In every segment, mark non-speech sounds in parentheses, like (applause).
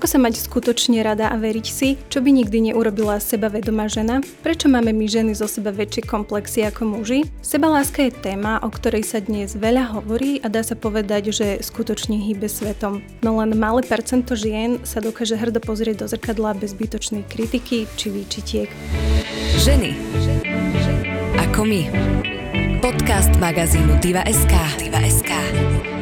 Ako sa mať skutočne rada a veriť si, čo by nikdy neurobila sebavedomá žena? Prečo máme my ženy zo seba väčšie komplexy ako muži? Sebaláska je téma, o ktorej sa dnes veľa hovorí a dá sa povedať, že skutočne hýbe svetom. No len malé percento žien sa dokáže hrdo pozrieť do zrkadla bez zbytočnej kritiky či výčitiek. Ženy. Ako my. Podcast magazínu Diva.sk. Diva.sk.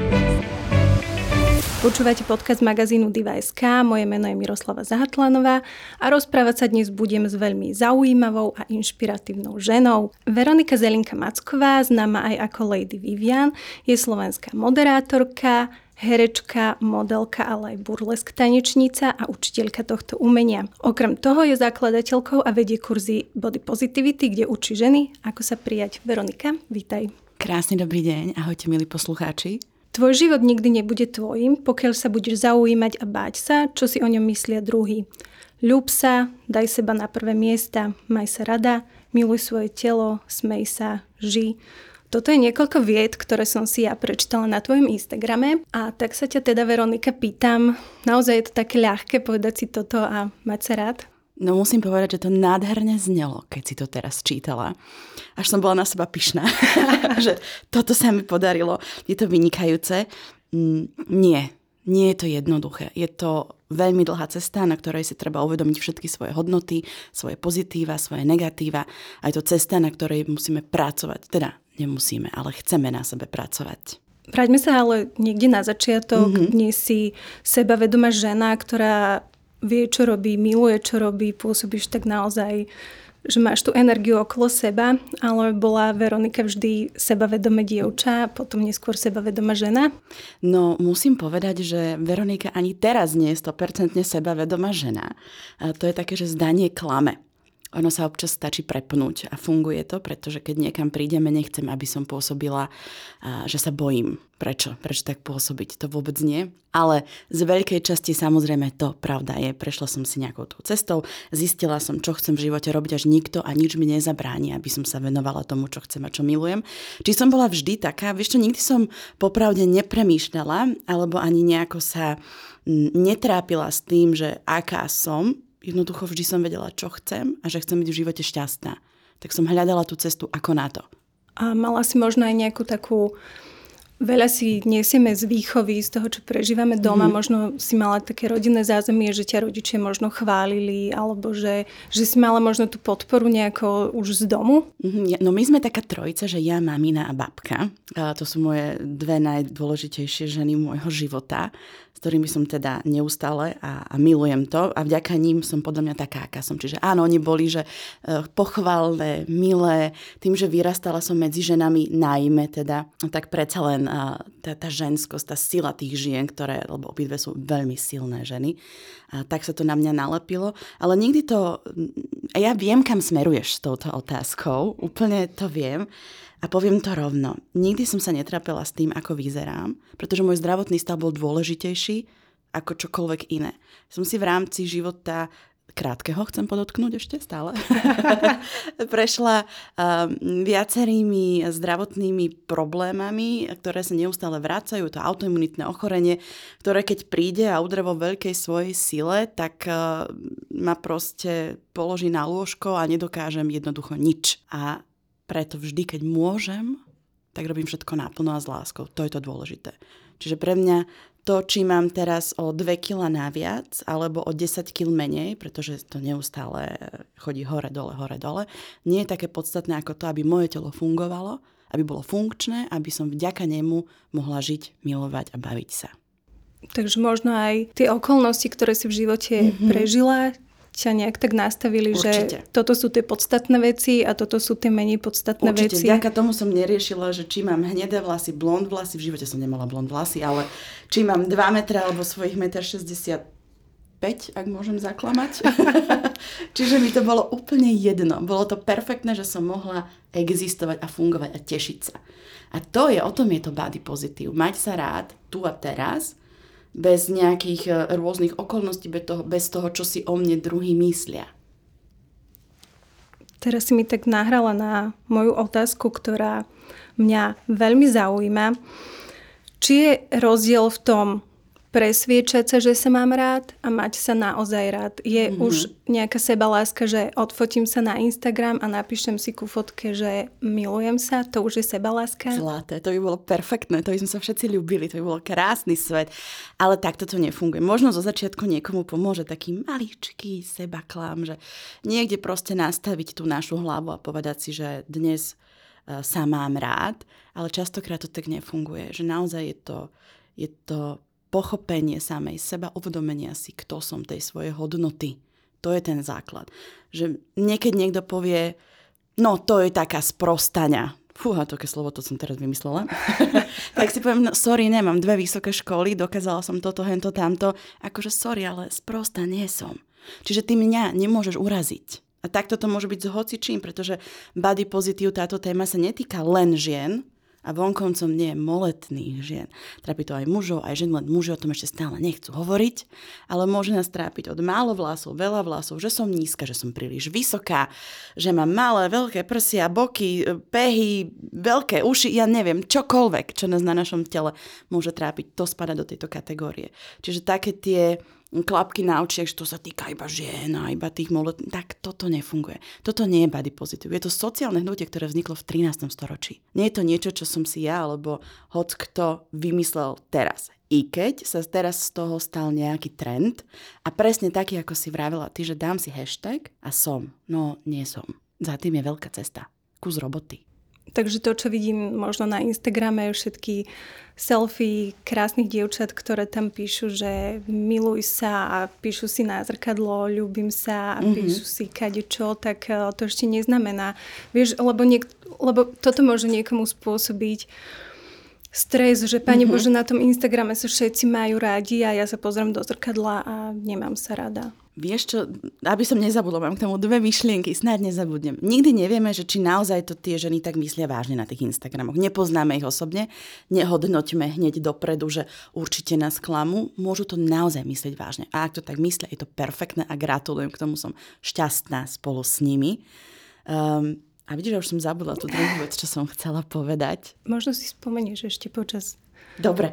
Počúvate podcast magazínu Diva.sk, moje meno je Miroslava Zahatlanová a rozprávať sa dnes budem s veľmi zaujímavou a inšpiratívnou ženou. Veronika Zelinka Macková, známa aj ako Lady Vivian, je slovenská moderátorka, herečka, modelka, ale aj burlesk tanečnica a učiteľka tohto umenia. Okrem toho je zakladateľkou a vedie kurzy Body Positivity, kde učí ženy, ako sa prijať. Veronika, vítaj. Krásny dobrý deň, ahojte milí poslucháči. Tvoj život nikdy nebude tvojim, pokiaľ sa budeš zaujímať a báť sa, čo si o ňom myslia druhý. Ľub sa, daj seba na prvé miesta, maj sa rada, miluj svoje telo, smej sa, ži. Toto je niekoľko vied, ktoré som si ja prečítala na tvojom Instagrame a tak sa ťa teda Veronika pýtam, naozaj je to také ľahké povedať si toto a mať sa rád? No musím povedať, že to nádherne znelo, keď si to teraz čítala. Až som bola na seba pyšná, (laughs) že toto sa mi podarilo. Je to vynikajúce. Mm, nie, nie je to jednoduché. Je to veľmi dlhá cesta, na ktorej si treba uvedomiť všetky svoje hodnoty, svoje pozitíva, svoje negatíva. A je to cesta, na ktorej musíme pracovať. Teda nemusíme, ale chceme na sebe pracovať. Vráťme sa ale niekde na začiatok. Mm-hmm. Dnes si sebavedomá žena, ktorá vie, čo robí, miluje, čo robí, pôsobíš tak naozaj že máš tú energiu okolo seba, ale bola Veronika vždy sebavedomé dievča, potom neskôr sebavedomá žena? No, musím povedať, že Veronika ani teraz nie je 100% sebavedomá žena. A to je také, že zdanie klame. Ono sa občas stačí prepnúť a funguje to, pretože keď niekam prídeme, nechcem, aby som pôsobila, že sa bojím. Prečo? Prečo tak pôsobiť? To vôbec nie. Ale z veľkej časti samozrejme to pravda je. Prešla som si nejakou tou cestou, zistila som, čo chcem v živote robiť, až nikto a nič mi nezabráni, aby som sa venovala tomu, čo chcem a čo milujem. Či som bola vždy taká, vieš čo, nikdy som popravde nepremýšľala, alebo ani nejako sa netrápila s tým, že aká som, jednoducho vždy som vedela, čo chcem a že chcem byť v živote šťastná. Tak som hľadala tú cestu ako na to. A mala si možno aj nejakú takú Veľa si nesieme z výchovy, z toho, čo prežívame doma. Mm. Možno si mala také rodinné zázemie, že ťa rodičia možno chválili, alebo že, že si mala možno tú podporu nejako už z domu. Mm, no my sme taká trojica, že ja, mamina a babka. A to sú moje dve najdôležitejšie ženy môjho života s ktorými som teda neustále a, a milujem to a vďaka ním som podľa mňa taká, aká som. Čiže áno, oni boli, že uh, pochvalné, milé, tým, že vyrastala som medzi ženami najmä teda, tak predsa len uh, tá, tá ženskosť, tá sila tých žien, ktoré, lebo obidve sú veľmi silné ženy, a tak sa to na mňa nalepilo. Ale nikdy to, ja viem, kam smeruješ s touto otázkou, úplne to viem, a poviem to rovno. Nikdy som sa netrapila s tým, ako vyzerám, pretože môj zdravotný stav bol dôležitejší ako čokoľvek iné. Som si v rámci života krátkeho, chcem podotknúť ešte stále, (laughs) prešla uh, viacerými zdravotnými problémami, ktoré sa neustále vracajú, to autoimunitné ochorenie, ktoré keď príde a udre vo veľkej svojej sile, tak uh, ma proste položí na lôžko a nedokážem jednoducho nič. A preto vždy, keď môžem, tak robím všetko náplno a s láskou. To je to dôležité. Čiže pre mňa to, či mám teraz o 2 kg naviac alebo o 10 kg menej, pretože to neustále chodí hore, dole, hore, dole, nie je také podstatné ako to, aby moje telo fungovalo, aby bolo funkčné, aby som vďaka nemu mohla žiť, milovať a baviť sa. Takže možno aj tie okolnosti, ktoré si v živote mm-hmm. prežila, ťa nejak tak nastavili, Určite. že toto sú tie podstatné veci a toto sú tie menej podstatné Určite. veci. Určite, tomu som neriešila, že či mám hnedé vlasy, blond vlasy, v živote som nemala blond vlasy, ale či mám 2 metre alebo svojich 1,65 5, ak môžem zaklamať. (laughs) Čiže mi to bolo úplne jedno. Bolo to perfektné, že som mohla existovať a fungovať a tešiť sa. A to je, o tom je to body pozitív. Mať sa rád tu a teraz bez nejakých e, rôznych okolností, bez toho, bez toho, čo si o mne druhý myslia. Teraz si mi tak nahrala na moju otázku, ktorá mňa veľmi zaujíma. Či je rozdiel v tom presviečať sa, že sa mám rád a mať sa naozaj rád. Je mm-hmm. už nejaká sebaláska, že odfotím sa na Instagram a napíšem si ku fotke, že milujem sa, to už je sebaláska. Zlaté, to by bolo perfektné, to by sme sa všetci ľúbili, to by bol krásny svet. Ale takto to nefunguje. Možno zo začiatku niekomu pomôže taký maličký sebaklám, že niekde proste nastaviť tú našu hlavu a povedať si, že dnes e, sa mám rád, ale častokrát to tak nefunguje, že naozaj je to, je to pochopenie samej seba, uvedomenia si, kto som tej svojej hodnoty. To je ten základ. Že niekedy niekto povie, no to je taká sprostania. Fúha, to slovo, to som teraz vymyslela. (laughs) tak si poviem, no sorry, nemám dve vysoké školy, dokázala som toto, hento, tamto. Akože sorry, ale sprosta nie som. Čiže ty mňa nemôžeš uraziť. A takto to môže byť s hocičím, pretože body pozitív táto téma sa netýka len žien, a vonkoncom nie moletných žien. Trápi to aj mužov, aj žen, len muži o tom ešte stále nechcú hovoriť, ale môže nás trápiť od málo vlasov, veľa vlasov, že som nízka, že som príliš vysoká, že mám malé, veľké prsia, boky, pehy, veľké uši, ja neviem, čokoľvek, čo nás na našom tele môže trápiť, to spada do tejto kategórie. Čiže také tie klapky na očiach, že to sa týka iba žien a iba tých molet... Tak toto nefunguje. Toto nie je body positive. Je to sociálne hnutie, ktoré vzniklo v 13. storočí. Nie je to niečo, čo som si ja alebo hoc kto vymyslel teraz. I keď sa teraz z toho stal nejaký trend a presne taký, ako si vravela ty, že dám si hashtag a som. No, nie som. Za tým je veľká cesta. Kus roboty. Takže to, čo vidím možno na Instagrame, všetky selfie krásnych dievčat, ktoré tam píšu, že miluj sa a píšu si na zrkadlo, ľúbim sa a mm-hmm. píšu si čo, tak eh, to ešte neznamená. Vieš, lebo, niek- lebo toto môže niekomu spôsobiť stres, že Pane mm-hmm. Bože, na tom Instagrame sa všetci majú rádi a ja sa pozriem do zrkadla a nemám sa rada. Vieš čo, aby som nezabudla, mám k tomu dve myšlienky, snáď nezabudnem. Nikdy nevieme, že či naozaj to tie ženy tak myslia vážne na tých Instagramoch. Nepoznáme ich osobne, nehodnoťme hneď dopredu, že určite nás klamú. Môžu to naozaj myslieť vážne. A ak to tak myslia, je to perfektné a gratulujem, k tomu som šťastná spolu s nimi. Um, a vidíš, že už som zabudla tú druhú vec, čo som chcela povedať. Možno si spomenieš ešte počas Dobre.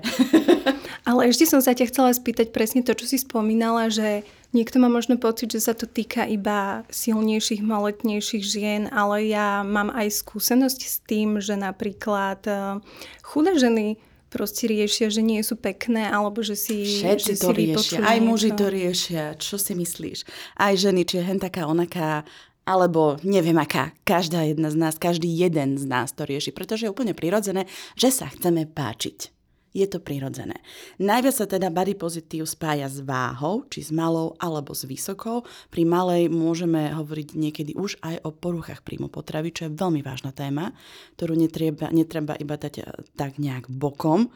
(laughs) Ale ešte som sa ťa chcela spýtať presne to, čo si spomínala, že niekto má možno pocit, že sa to týka iba silnejších, maletnejších žien, ale ja mám aj skúsenosť s tým, že napríklad eh, chudé ženy proste riešia, že nie sú pekné, alebo že si Všetci že to si riešia, aj muži to riešia. Čo si myslíš? Aj ženy, či je hen taká, onaká, alebo neviem aká. Každá jedna z nás, každý jeden z nás to rieši, pretože je úplne prirodzené, že sa chceme páčiť je to prirodzené. Najviac sa teda body pozitív spája s váhou, či s malou alebo s vysokou. Pri malej môžeme hovoriť niekedy už aj o poruchách príjmu potravy, čo je veľmi vážna téma, ktorú netreba, netreba iba dať eh, tak nejak bokom.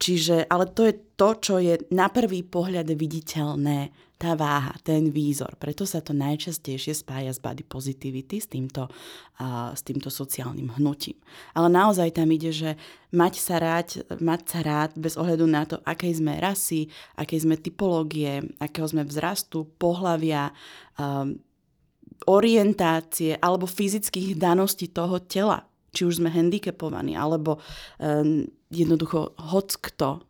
Čiže, ale to je to, čo je na prvý pohľad viditeľné tá váha, ten výzor. Preto sa to najčastejšie spája s body positivity, s týmto, uh, s týmto sociálnym hnutím. Ale naozaj tam ide, že mať sa rád, mať sa rád bez ohľadu na to, aké sme rasy, aké sme typológie, akého sme vzrastu, pohlavia, um, orientácie alebo fyzických daností toho tela. Či už sme handicapovaní, alebo um, jednoducho hoc kto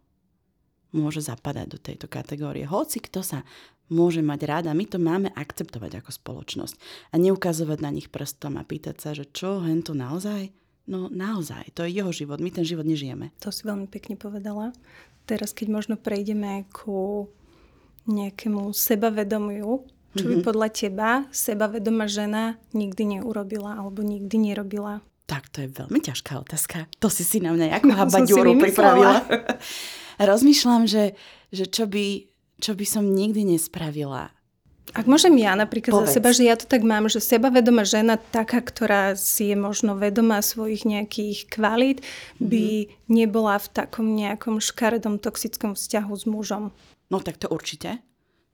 môže zapadať do tejto kategórie. Hoci kto sa môže mať rád a my to máme akceptovať ako spoločnosť. A neukazovať na nich prstom a pýtať sa, že čo, hen to naozaj? No naozaj, to je jeho život, my ten život nežijeme. To si veľmi pekne povedala. Teraz, keď možno prejdeme ku nejakému sebavedomiu, čo by mm-hmm. podľa teba sebavedomá žena nikdy neurobila alebo nikdy nerobila? Tak to je veľmi ťažká otázka. To si si na mňa ako (laughs) habadúru pripravila. (laughs) Rozmýšľam, že, že čo by čo by som nikdy nespravila. Ak môžem ja napríklad Povedz. za seba, že ja to tak mám, že sebavedomá žena, taká, ktorá si je možno vedomá svojich nejakých kvalít, mm-hmm. by nebola v takom nejakom škaredom toxickom vzťahu s mužom. No tak to určite.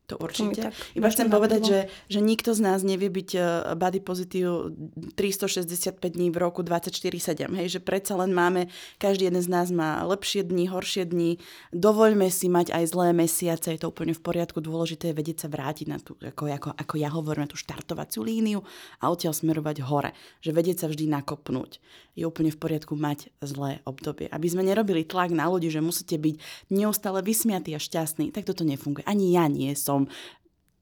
To určite. Iba chcem povedať, že, že nikto z nás nevie byť uh, body pozitív 365 dní v roku 24-7. Hej, že predsa len máme, každý jeden z nás má lepšie dni, horšie dni. Dovoľme si mať aj zlé mesiace, je to úplne v poriadku. Dôležité je vedieť sa vrátiť na tú, ako, ako, ako ja hovorím, na tú štartovaciu líniu a odtiaľ smerovať hore. Že vedieť sa vždy nakopnúť. Je úplne v poriadku mať zlé obdobie. Aby sme nerobili tlak na ľudí, že musíte byť neustále vysmiatí a šťastní, tak toto nefunguje. Ani ja nie som som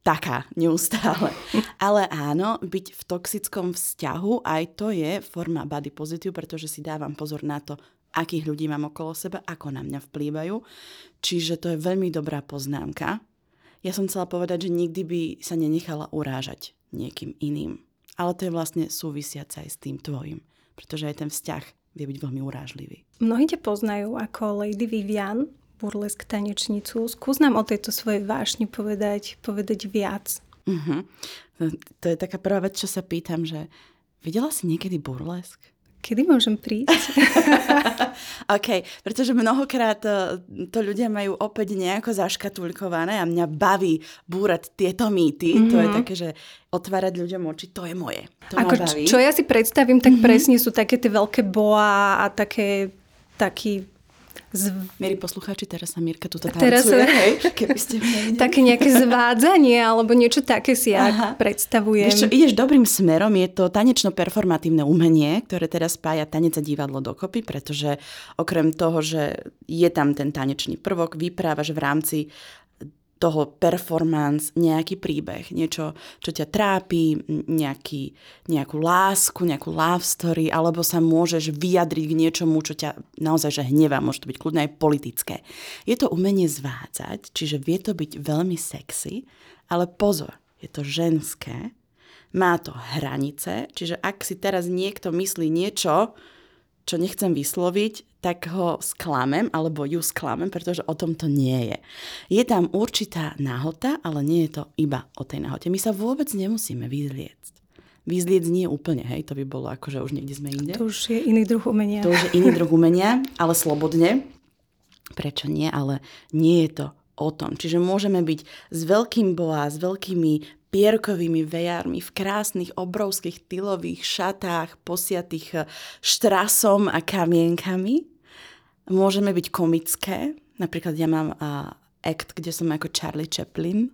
taká neustále. Ale áno, byť v toxickom vzťahu, aj to je forma body positive, pretože si dávam pozor na to, akých ľudí mám okolo seba, ako na mňa vplývajú. Čiže to je veľmi dobrá poznámka. Ja som chcela povedať, že nikdy by sa nenechala urážať niekým iným. Ale to je vlastne súvisiace aj s tým tvojim. Pretože aj ten vzťah vie byť veľmi urážlivý. Mnohí ťa poznajú ako Lady Vivian, burlesk tanečnicu. Skús nám o tejto svojej vášni povedať, povedať viac. Uh-huh. To je taká prvá vec, čo sa pýtam, že videla si niekedy burlesk? Kedy môžem prísť? (laughs) OK, pretože mnohokrát to, eh, to ľudia majú opäť nejako zaškatulkované a mňa baví búrať tieto mýty. Mm-hmm. To je mhm. také, že otvárať ľuďom oči, to je moje. To Ako, baví. Čo ja si predstavím, tak mm-hmm. presne sú také tie veľké boa a také taký Z... Mieri poslucháči, teraz sa Mirka tuto tancuje, teraz hej, keby ste (laughs) Také nejaké zvádzanie, alebo niečo také si ja Aha. predstavujem. Vieš čo, ideš dobrým smerom, je to tanečno-performatívne umenie, ktoré teraz spája tanec a divadlo dokopy, pretože okrem toho, že je tam ten tanečný prvok, vyprávaš v rámci toho performance, nejaký príbeh, niečo, čo ťa trápi, nejaký, nejakú lásku, nejakú love story, alebo sa môžeš vyjadriť k niečomu, čo ťa naozaj že hnevá, môže to byť kľudne aj politické. Je to umenie zvádzať, čiže vie to byť veľmi sexy, ale pozor, je to ženské, má to hranice, čiže ak si teraz niekto myslí niečo, čo nechcem vysloviť, tak ho sklamem, alebo ju sklamem, pretože o tom to nie je. Je tam určitá nahota, ale nie je to iba o tej nahote. My sa vôbec nemusíme vyzliecť. Vyzliec nie úplne, hej, to by bolo ako, že už niekde sme inde. To už je iný druh umenia. To už je iný druh umenia, ale slobodne. Prečo nie, ale nie je to o tom. Čiže môžeme byť s veľkým boa, s veľkými pierkovými vejármi v krásnych, obrovských tylových šatách, posiatých eh, štrasom a kamienkami. Môžeme byť komické. Napríklad ja mám uh, act, kde som ako Charlie Chaplin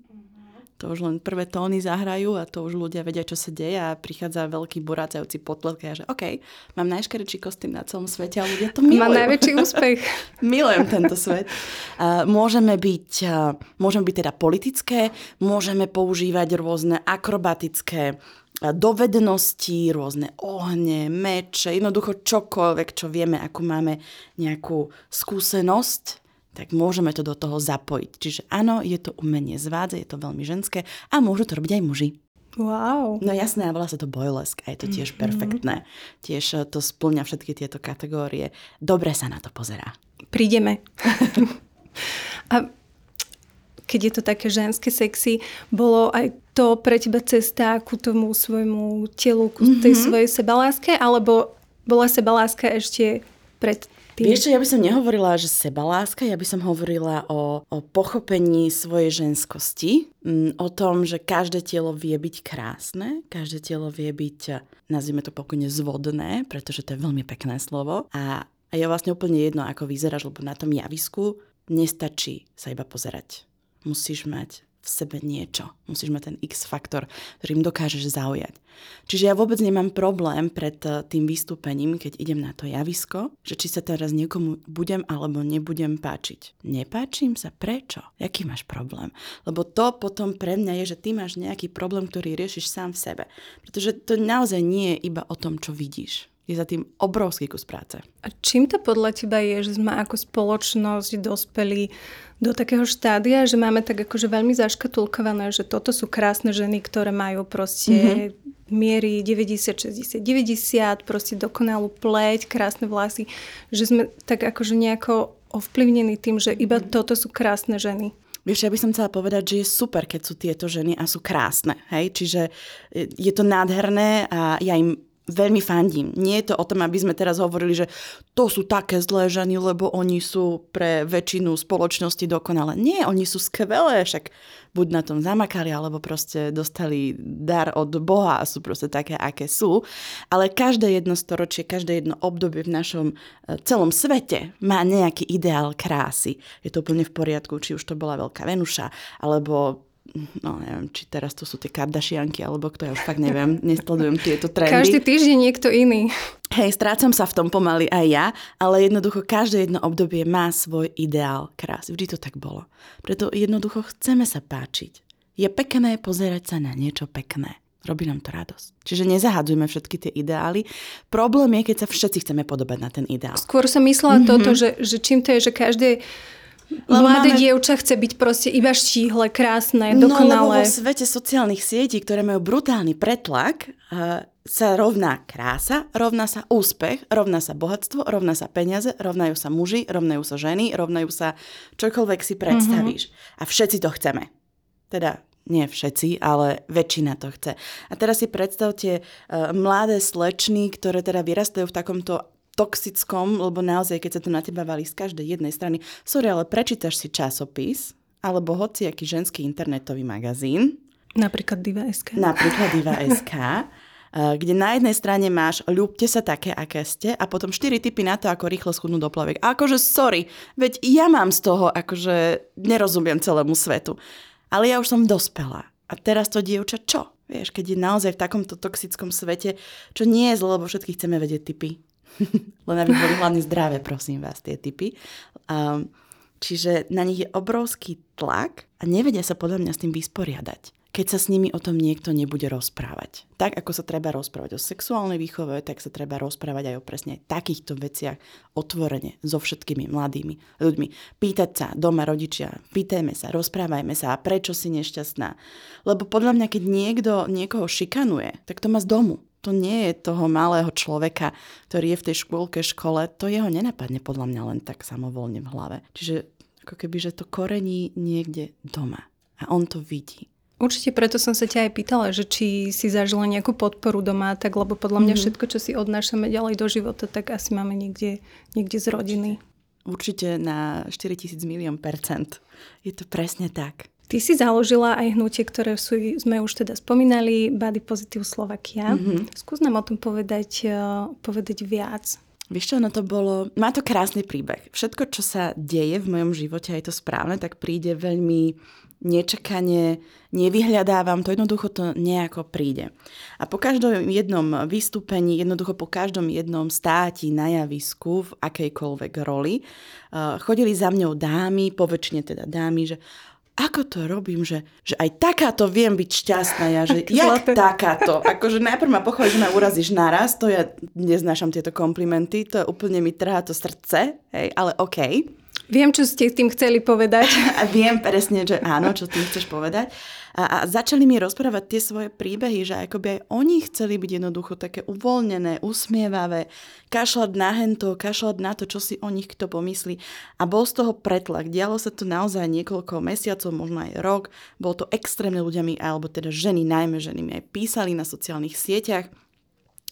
to už len prvé tóny zahrajú a to už ľudia vedia, čo sa deje a prichádza veľký burácajúci potlesk a že OK, mám najškerečší kostým na celom svete a ľudia to milujú. Má najväčší úspech. (laughs) Milujem tento svet. Uh, môžeme, byť, uh, môžeme byť teda politické, môžeme používať rôzne akrobatické dovednosti, rôzne ohne, meče, jednoducho čokoľvek, čo vieme, ako máme nejakú skúsenosť tak môžeme to do toho zapojiť. Čiže áno, je to umenie zvádze, je to veľmi ženské a môžu to robiť aj muži. Wow. No jasné, a volá sa to boilesk a je to tiež mm-hmm. perfektné. Tiež eh, to splňa všetky tieto kategórie. Dobre sa na to pozerá. Prídeme. (laughs) a keď je to také ženské sexy, bolo aj to pre teba cesta ku tomu svojmu telu, ku tej mm-hmm. svojej sebaláske, alebo bola sebaláska ešte pred tým... Vieš čo, ja by som nehovorila, že sebaláska, ja by som hovorila o, o pochopení svojej ženskosti, o tom, že každé telo vie byť krásne, každé telo vie byť, nazvime to pokojne, zvodné, pretože to je veľmi pekné slovo. A, a je vlastne úplne jedno, ako vyzeráš, lebo na tom javisku nestačí sa iba pozerať. Musíš mať v sebe niečo. Musíš mať ten X-faktor, ktorým dokážeš zaujať. Čiže ja vôbec nemám problém pred eh, tým vystúpením, keď idem na to javisko, že či sa teraz niekomu budem alebo nebudem páčiť. Nepáčim sa? Prečo? Jaký máš problém? Lebo to potom pre mňa je, že ty máš nejaký problém, ktorý riešiš sám v sebe. Pretože to naozaj nie je iba o tom, čo vidíš je za tým obrovský kus práce. A čím to podľa teba je, že sme ako spoločnosť dospeli do takého štádia, že máme tak akože veľmi zaškatulkované, že toto sú krásne ženy, ktoré majú proste mm-hmm. miery 90, 60, 90, proste dokonalú pleť, krásne vlasy, že sme tak akože nejako ovplyvnení tým, že iba mm-hmm. toto sú krásne ženy. Vieš, ja by som chcela povedať, že je super, keď sú tieto ženy a sú krásne. Hej? Čiže je to nádherné a ja im veľmi fandím. Nie je to o tom, aby sme teraz hovorili, že to sú také zlé ženy, lebo oni sú pre väčšinu spoločnosti dokonale. Nie, oni sú skvelé, však buď na tom zamakali, alebo proste dostali dar od Boha a sú proste také, aké sú. Ale každé jedno storočie, každé jedno obdobie v našom e, celom svete má nejaký ideál krásy. Je to úplne v poriadku, či už to bola veľká Venuša, alebo no neviem, či teraz to sú tie Kardashianky, alebo kto, ja už fakt neviem, nesledujem tieto trendy. Každý týždeň niekto iný. Hej, strácam sa v tom pomaly aj ja, ale jednoducho každé jedno obdobie má svoj ideál krásy. Vždy to tak bolo. Preto jednoducho chceme sa páčiť. Je pekné pozerať sa na niečo pekné. Robí nám to radosť. Čiže nezahadzujme všetky tie ideály. Problém je, keď sa všetci chceme podobať na ten ideál. Skôr som myslela mm-hmm. toto, že, že čím to je, že každé Mladé máme... dievča chce byť proste iba štíhle, krásne, dokonalé. No lebo vo svete sociálnych sietí, ktoré majú brutálny pretlak, uh, sa rovná krása, rovná sa úspech, rovná sa bohatstvo, rovná sa peniaze, rovnajú sa muži, rovnajú sa ženy, rovnajú sa čokoľvek si predstavíš. Mm-hmm. A všetci to chceme. Teda nie všetci, ale väčšina to chce. A teraz si predstavte uh, mladé slečny, ktoré teda vyrastajú v takomto toxickom, lebo naozaj, keď sa to na teba valí z každej jednej strany, sorry, ale prečítaš si časopis, alebo hoci aký ženský internetový magazín. Napríklad Diva.sk. Napríklad Diva.sk (laughs) eh, kde na jednej strane máš ľúbte sa také, aké ste a potom štyri typy na to, ako rýchlo schudnúť do plaviek. A akože sorry, veď ja mám z toho, akože nerozumiem celému svetu. Ale ja už som dospela. A teraz to dievča čo? Vieš, keď je naozaj v takomto toxickom svete, čo nie je zle, lebo všetky chceme vedieť typy. (laughs) Len aby boli hlavne zdravé, prosím vás, tie typy. Um, čiže na nich je obrovský tlak a nevedia sa podľa mňa s tým vysporiadať keď sa s nimi o tom niekto nebude rozprávať. Tak, ako sa treba rozprávať o sexuálnej výchove, tak sa treba rozprávať aj o presne takýchto veciach otvorene so všetkými mladými ľuďmi. Pýtať sa doma rodičia, pýtajme sa, rozprávajme sa, prečo si nešťastná. Lebo podľa mňa, keď niekto niekoho šikanuje, tak to má z domu to nie je toho malého človeka, ktorý je v tej škôlke, škole, to jeho nenapadne podľa mňa len tak samovolne v hlave. Čiže ako keby, že to korení niekde doma. A on to vidí. Určite preto som sa ťa aj pýtala, že či si zažila nejakú podporu doma, tak lebo podľa mňa mm-hmm. všetko, čo si odnášame ďalej do života, tak asi máme niekde, niekde z rodiny. Určite na 4000 milión percent. Je to presne tak. Ty si založila aj hnutie, ktoré sú, sme už teda spomínali, Body Positive Slovakia. Mm-hmm. Skús nám o tom povedať, eh, povedať viac. Vieš čo, no to bolo, má to krásny príbeh. Všetko, čo sa deje v mojom živote, aj to správne, tak príde veľmi nečakane, nevyhľadávam, to jednoducho to nejako príde. A po každom jednom vystúpení, jednoducho po každom jednom státi na javisku v akejkoľvek roli, eh, chodili za mňou dámy, poväčšine teda dámy, že ako to robím, že, že aj takáto viem byť šťastná ja, že (laughs) jak takáto. Akože najprv ma pochváli, že ma urazíš naraz, to ja neznášam tieto komplimenty, to úplne mi trhá to srdce, hej, ale OK. Viem, čo ste tým chceli povedať. (laughs) A viem presne, že áno, čo tým chceš povedať. A, a začali mi rozprávať tie svoje príbehy, že akoby aj oni chceli byť jednoducho také uvoľnené, usmievavé, kašľať na hento, kašľať na to, čo si o nich kto pomyslí. A bol z toho pretlak. Dialo sa to naozaj niekoľko mesiacov, možno aj rok. Bolo to extrémne ľuďami, alebo teda ženy, najmä ženy mi aj písali na sociálnych sieťach,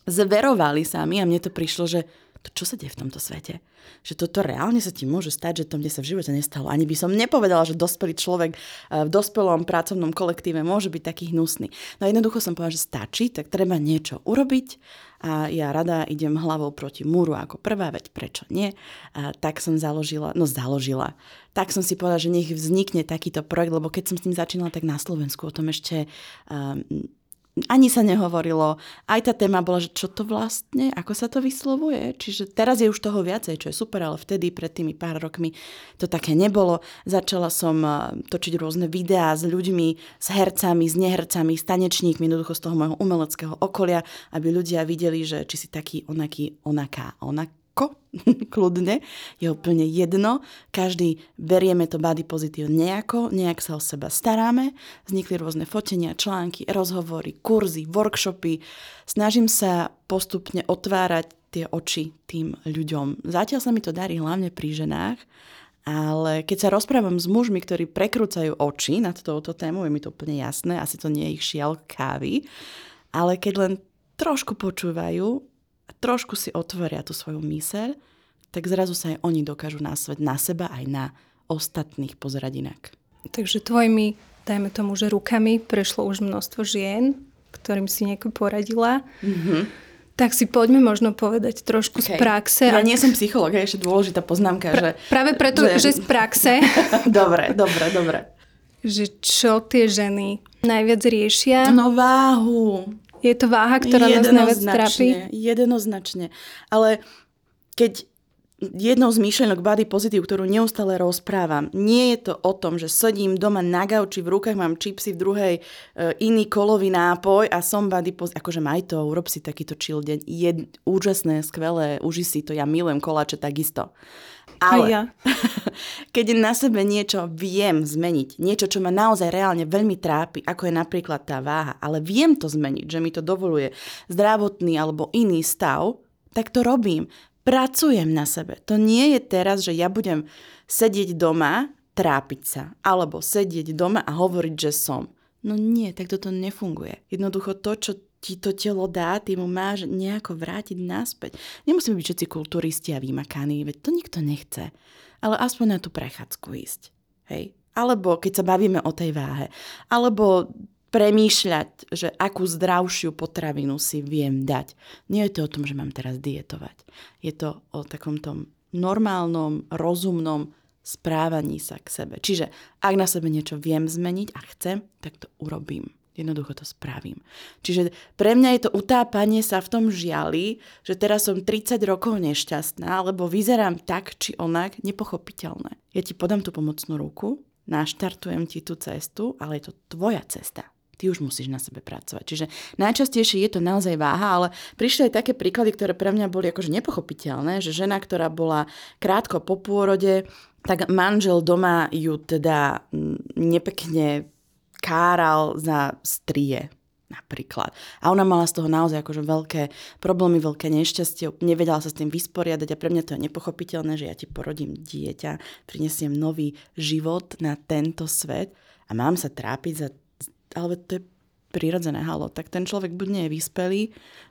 zverovali sa mi a mne to prišlo, že to čo sa deje v tomto svete? Že toto reálne sa ti môže stať, že to mne sa v živote nestalo. Ani by som nepovedala, že dospelý človek eh, v dospelom pracovnom kolektíve môže byť taký hnusný. No jednoducho som povedala, že stačí, tak treba niečo urobiť a ja rada idem hlavou proti múru ako prvá, veď prečo nie. A tak som založila, no založila, tak som si povedala, že nech vznikne takýto projekt, lebo keď som s tým začínala, tak na Slovensku o tom ešte um, ani sa nehovorilo. Aj tá téma bola, že čo to vlastne, ako sa to vyslovuje. Čiže teraz je už toho viacej, čo je super, ale vtedy, pred tými pár rokmi, to také nebolo. Začala som točiť rôzne videá s ľuďmi, s hercami, s nehercami, s tanečníkmi, jednoducho z toho môjho umeleckého okolia, aby ľudia videli, že či si taký, onaký, onaká, onak, ako, (laughs) kľudne, je úplne jedno. Každý berieme to body pozitív nejako, nejak sa o seba staráme. Vznikli rôzne fotenia, články, rozhovory, kurzy, workshopy. Snažím sa postupne otvárať tie oči tým ľuďom. Zatiaľ sa mi to darí hlavne pri ženách, ale keď sa rozprávam s mužmi, ktorí prekrúcajú oči nad touto tému, je mi to úplne jasné, asi to nie je ich šial kávy, ale keď len trošku počúvajú a trošku si otvoria tú svoju myseľ, tak zrazu sa aj oni dokážu na svet, na seba aj na ostatných pozerať inak. Takže tvojimi, dajme tomu, že rukami prešlo už množstvo žien, ktorým si nejako poradila. Mm-hmm. Tak si poďme možno povedať trošku okay. z praxe. Ja nie som psycholog, je ešte dôležitá poznámka. Pra, že, práve preto, že... že z praxe. (laughs) dobre, dobre, dobre. Že čo tie ženy najviac riešia? No váhu. Je to váha, ktorá nás najviac trápi? Jednoznačne. Ale keď jednou z myšlienok body pozitív, ktorú neustále rozprávam, nie je to o tom, že sedím doma na gauči, v rukách mám čipsy, v druhej e, iný kolový nápoj a som body pozitív. Akože maj to, urob si takýto chill deň. Je úžasné, skvelé, uži si to. Ja milujem koláče takisto. Ale ja. (laughs) keď na sebe niečo viem zmeniť, niečo, čo ma naozaj reálne veľmi trápi, ako je napríklad tá váha, ale viem to zmeniť, že mi to dovoluje zdravotný alebo iný stav, tak to robím pracujem na sebe. To nie je teraz, že ja budem sedieť doma, trápiť sa, alebo sedieť doma a hovoriť, že som. No nie, tak toto nefunguje. Jednoducho to, čo ti to telo dá, ty mu máš nejako vrátiť naspäť. Nemusíme byť všetci kulturisti a vymakaní, veď to nikto nechce. Ale aspoň na tú prechádzku ísť. Hej? Alebo keď sa bavíme o tej váhe. Alebo premýšľať, že akú zdravšiu potravinu si viem dať. Nie je to o tom, že mám teraz dietovať. Je to o takom tom normálnom, rozumnom správaní sa k sebe. Čiže ak na sebe niečo viem zmeniť a chcem, tak to urobím. Jednoducho to spravím. Čiže pre mňa je to utápanie sa v tom žiali, že teraz som 30 rokov nešťastná, lebo vyzerám tak či onak nepochopiteľné. Ja ti podám tú pomocnú ruku, naštartujem ti tú cestu, ale je to tvoja cesta ty už musíš na sebe pracovať. Čiže najčastejšie je to naozaj váha, ale prišli aj také príklady, ktoré pre mňa boli akože nepochopiteľné, že žena, ktorá bola krátko po pôrode, tak manžel doma ju teda nepekne káral za strie napríklad. A ona mala z toho naozaj akože veľké problémy, veľké nešťastie, nevedela sa s tým vysporiadať a pre mňa to je nepochopiteľné, že ja ti porodím dieťa, prinesiem nový život na tento svet a mám sa trápiť za ale to je prirodzené, halo, tak ten človek buď nie je vyspelý,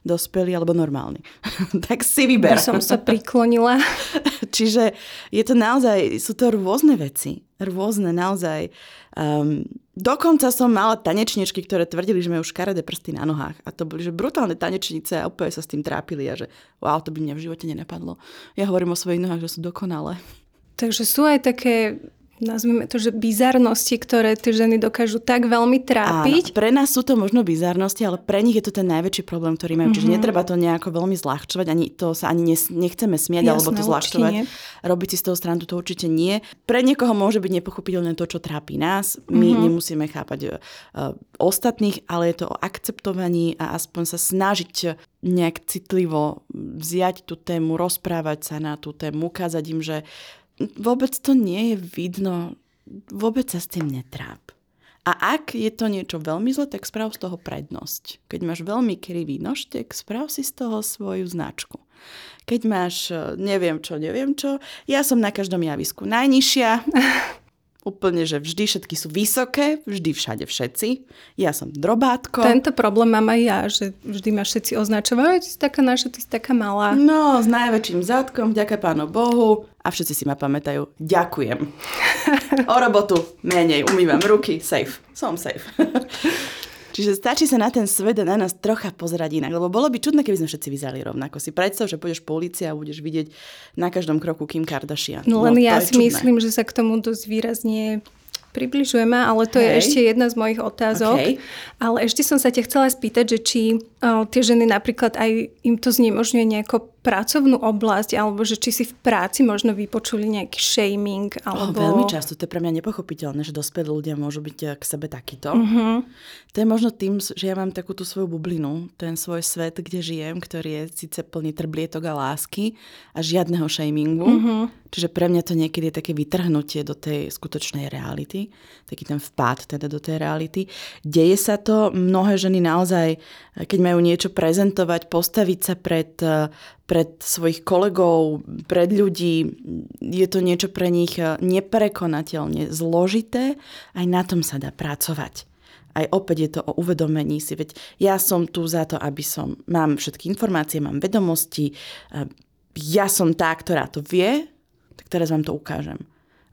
dospelý alebo normálny. (laughs) tak si vyber. By som sa priklonila. (laughs) Čiže je to naozaj, sú to rôzne veci. Rôzne, naozaj. Um, dokonca som mala tanečničky, ktoré tvrdili, že majú škaredé prsty na nohách. A to boli že brutálne tanečnice a úplne sa s tým trápili a že wow, to by mňa v živote nenapadlo. Ja hovorím o svojich nohách, že sú dokonalé. Takže sú aj také nazvime to, že bizarnosti, ktoré tie ženy dokážu tak veľmi trápiť. Áno, pre nás sú to možno bizarnosti, ale pre nich je to ten najväčší problém, ktorý majú. Mm-hmm. Čiže mhm. netreba to nejako veľmi zľahčovať, ani to sa ani nechceme smieť Jasné, alebo to zľahčovať. Robiť si z toho stranu to určite nie. Pre niekoho môže byť nepochopiteľné to, čo trápi nás. My mm-hmm. nemusíme chápať uh, ostatných, ale je to o akceptovaní a aspoň sa snažiť nejak citlivo vziať tú tému, rozprávať sa na tú tému, ukázať im, že vôbec to nie je vidno, vôbec sa s tým netráp. A ak je to niečo veľmi zle, tak sprav z toho prednosť. Keď máš veľmi krivý nožtek, sprav si z toho svoju značku. Keď máš eh, neviem čo, neviem čo, ja som na každom javisku najnižšia, (laughs) Úplne, že vždy všetky sú vysoké, vždy všade všetci. Ja som drobátko. Tento problém mám aj ja, že vždy ma všetci označujú, ty si taká naša, ty si taká malá. No, s najväčším zadkom, vďaka pánu Bohu. A všetci si ma pamätajú. Ďakujem. o robotu menej, umývam ruky, safe. Som safe. Čiže stačí sa na ten svet a na nás trocha pozerať inak, lebo bolo by čudné, keby sme všetci vyzerali rovnako. Si predstav, že pôjdeš po ulici a budeš vidieť na každom kroku Kim Kardashian. No len no, ja si čudné. myslím, že sa k tomu dosť výrazne približujeme, ale to Hej. je ešte jedna z mojich otázok. Okay. Ale ešte som sa ťa chcela spýtať, že či o, tie ženy napríklad aj im to znemožňuje nejako pracovnú oblasť, alebo že či si v práci možno vypočuli nejaký shaming, alebo... Oh, veľmi často, to je pre mňa nepochopiteľné, že dospelí ľudia môžu byť eh, k sebe takýto. Uh-huh. To je možno tým, že ja mám takú tú svoju bublinu, ten svoj svet, kde žijem, ktorý je síce plný trblietok a lásky a žiadneho shamingu. Uh-huh. Čiže pre mňa to niekedy je také vytrhnutie do tej skutočnej reality, taký ten vpád teda do tej reality. Deje sa to, mnohé ženy naozaj, eh, keď majú niečo prezentovať, postaviť sa pred eh, pred svojich kolegov, pred ľudí. Je to niečo pre nich neprekonateľne zložité, aj na tom sa dá pracovať. aj opäť je to o uvedomení si, veď ja som tu za to, aby som, mám všetky informácie, mám vedomosti, ja som tá, ktorá to vie, tak teraz vám to ukážem.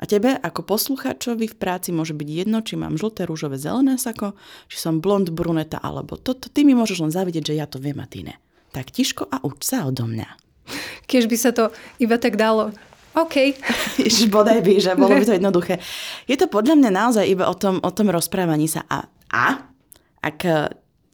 A tebe ako posluchačovi v práci môže byť jedno, či mám žlté, rúžové, zelené sako, či som blond, bruneta, alebo toto. Ty mi môžeš len zavidieť, že ja to viem a ty ne. Tak tiško a uč sa odo mňa. Keď by sa to iba tak dalo OK. (laughs) Ježiš, bodaj by, že bolo by to jednoduché. Je to podľa mňa naozaj iba o tom, o tom rozprávaní sa. A, a ak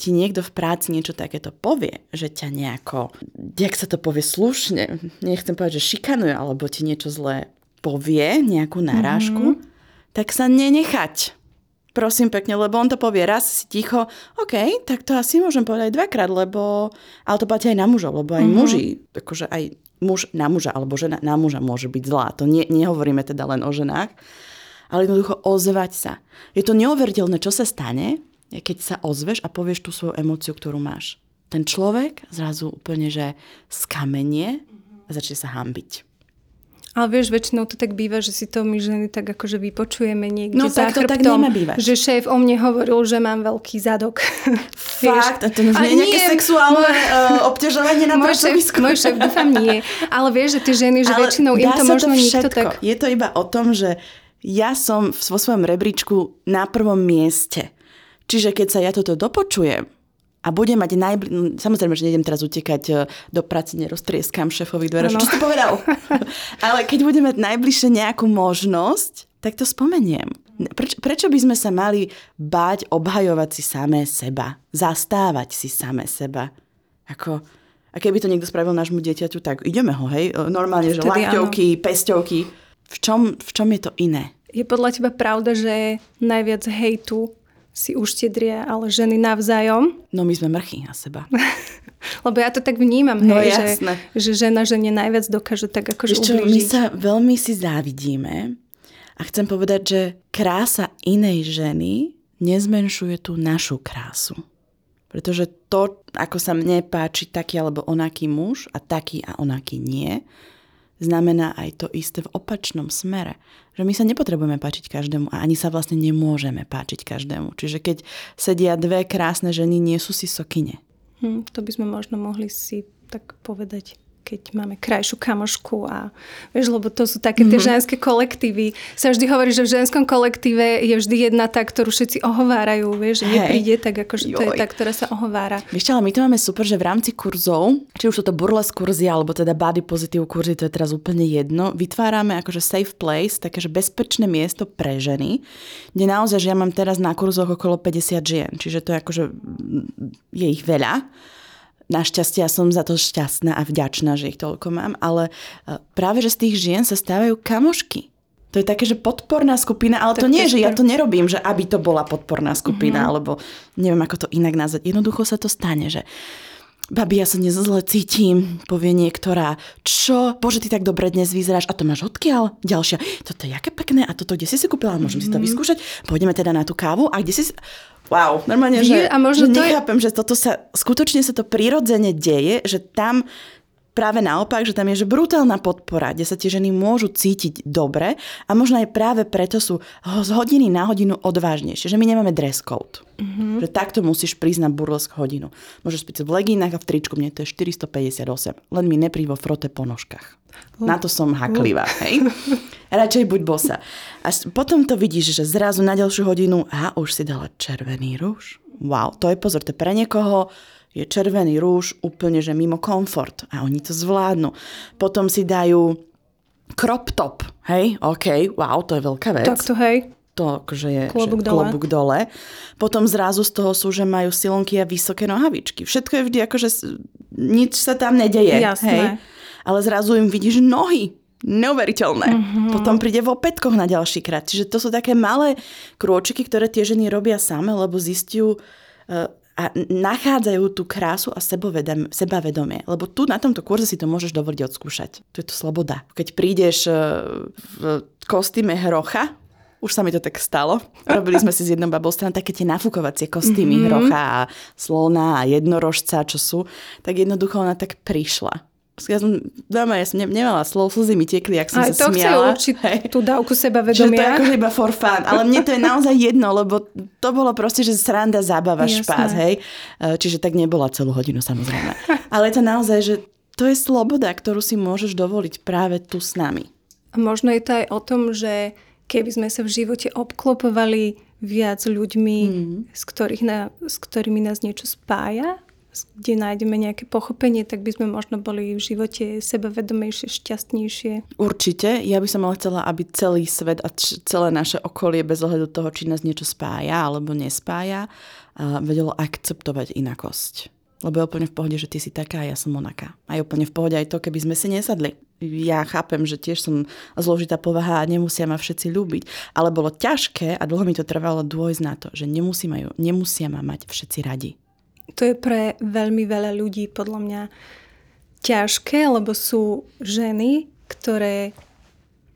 ti niekto v práci niečo takéto povie, že ťa nejako, jak sa to povie slušne, nechcem povedať, že šikanuje, alebo ti niečo zlé povie, nejakú narážku, mm-hmm. tak sa nenechať. Prosím pekne, lebo on to povie raz, si ticho, OK, tak to asi môžem povedať dvakrát, lebo, ale to platí aj na mužov, lebo aj mm-hmm. muži, akože aj muž na muža alebo žena na muža môže byť zlá. To nie, nehovoríme teda len o ženách, ale jednoducho ozvať sa. Je to neuveriteľné, čo sa stane, keď sa ozveš a povieš tú svoju emóciu, ktorú máš. Ten človek zrazu úplne, že skamenie a začne sa hambiť. Ale vieš, väčšinou to tak býva, že si to my ženy tak akože vypočujeme niekde no, za tak to chrbtom, tak že šéf o mne hovoril, že mám veľký zadok. (laughs) Fakt? A to nie je nejaké sexuálne môj, uh, obťažovanie na (laughs) môj šéf, môj šéf, dúfam nie. Ale vieš, že tie ženy, že Ale väčšinou im to možno to nikto tak... Je to iba o tom, že ja som vo svojom rebríčku na prvom mieste. Čiže keď sa ja toto dopočujem a budem mať najbli... No, samozrejme, že nejdem teraz utekať e, do práce, neroztrieskam šéfovi dvere, čo si povedal. (laughs) Ale keď budem mať najbližšie nejakú možnosť, tak to spomeniem. Preč, prečo by sme sa mali báť obhajovať si samé seba? Zastávať si samé seba? Ako, a keby to niekto spravil nášmu dieťaťu, tak ideme ho, hej? E, normálne, že lakťovky, pesťovky. V čom, v čom je to iné? Je podľa teba pravda, že najviac hejtu si uštedria, ale ženy navzájom. No my sme mrchy na seba. (laughs) Lebo ja to tak vnímam, no, hej, že, že žena žene najviac dokáže tak akože čo, My sa veľmi si závidíme a chcem povedať, že krása inej ženy nezmenšuje tú našu krásu. Pretože to, ako sa mne páči taký alebo onaký muž a taký a onaký nie, znamená aj to isté v opačnom smere. Že my sa nepotrebujeme páčiť každému a ani sa vlastne nemôžeme páčiť každému. Čiže keď sedia dve krásne ženy, nie sú si sokine. Hm, to by sme možno mohli si tak povedať keď máme krajšiu kamošku a vieš, lebo to sú také tie mm-hmm. ženské kolektívy. Sa vždy hovorí, že v ženskom kolektíve je vždy jedna tá, ktorú všetci ohovárajú, vieš, že hey. nepríde tak, ako že to je tá, ktorá sa ohovára. Vieš, ale my to máme super, že v rámci kurzov, či už sú to burles kurzy, alebo teda body positive kurzy, to je teraz úplne jedno, vytvárame akože safe place, také, že bezpečné miesto pre ženy, kde naozaj, že ja mám teraz na kurzoch okolo 50 žien, čiže to je akože, je ich veľa Našťastie ja som za to šťastná a vďačná, že ich toľko mám, ale e, práve, že z tých žien sa stávajú kamošky. To je také, že podporná skupina, ale tak to nie, že ja to nerobím, že aby to bola podporná skupina, mm-hmm. alebo neviem, ako to inak nazvať. Jednoducho sa to stane, že babi, ja sa dnes zle cítim, povie niektorá, čo, bože, ty tak dobre dnes vyzeráš, a to máš odkiaľ? Ďalšia, toto je jaké pekné, a toto kde si si kúpila, môžem mm-hmm. si to mhm. vyskúšať, pôjdeme teda na tú kávu, a kde si... Wow, normálne, že, a možno že to nechápem, je... že toto sa, skutočne sa to prirodzene deje, že tam práve naopak, že tam je že brutálna podpora, kde sa tie ženy môžu cítiť dobre a možno aj práve preto sú z hodiny na hodinu odvážnejšie, že my nemáme dress code. Mm-hmm. Že takto musíš prísť na burlesk hodinu. Môžeš spíť v legínach a v tričku, mne to je 458. Len mi neprí vo frote po nožkách. Na to som haklivá, hej? Radšej buď bosa. A potom to vidíš, že zrazu na ďalšiu hodinu, a už si dala červený rúž. Wow, to je pozor, to je pre niekoho je červený rúž úplne, že mimo komfort. A oni to zvládnu. Potom si dajú crop top, hej, OK, wow, to je veľká vec. Tak to hej. To akože je klobúk, dole. klobúk dole. Potom zrazu z toho sú, že majú silonky a vysoké nohavičky. Všetko je vždy akože nič sa tam nedeje. Jasné. Hej ale zrazu im vidíš nohy. Neuveriteľné. Mm-hmm. Potom príde v opätkoch na ďalší krát. Čiže to sú také malé krôčiky, ktoré tie ženy robia same, lebo zistiu uh, a nachádzajú tú krásu a sebavedomie. Lebo tu na tomto kurze si to môžeš dovoliť odskúšať. To je to sloboda. Keď prídeš uh, v kostýme hrocha, už sa mi to tak stalo. (laughs) Robili sme si s jednou babou strany také tie nafúkovacie kostýmy mm-hmm. hrocha a slona a jednorožca, čo sú. Tak jednoducho ona tak prišla Ja som, doma, ja som ne, nemala slov, slzy mi tiekli, ak som Aj sa to chce smiala. určiť Hej. tú dávku Že to je sebavedomia. akože iba for fun. Ale mne to je naozaj jedno, lebo to bolo proste, že sranda, zábava, Jasné. špás, hej. E, Čiže tak nebola celú hodinu, samozrejme. (laughs) Ale to naozaj, že to je sloboda, ktorú si môžeš dovoliť práve tu s nami. A možno je to aj o tom, že keby sme sa v živote obklopovali viac ľuďmi, Mhm. s, ktorých na, s ktorými nás niečo spája, kde nájdeme nejaké pochopenie, tak by sme možno boli v živote sebavedomejšie, šťastnejšie. Určite. Ja by som ale chcela, aby celý svet a celé naše okolie, bez ohľadu toho, či nás niečo spája alebo nespája, vedelo akceptovať inakosť. Lebo je úplne v pohode, že ty si taká a ja som onaká. A je úplne v pohode aj to, keby sme si nesadli. Ja chápem, že tiež som zložitá povaha a nemusia ma všetci ľúbiť. Ale bolo ťažké a dlho mi to trvalo dôjsť na to, že nemusí majú, nemusia ma mať všetci radi. To je pre veľmi veľa ľudí podľa mňa ťažké, lebo sú ženy, ktoré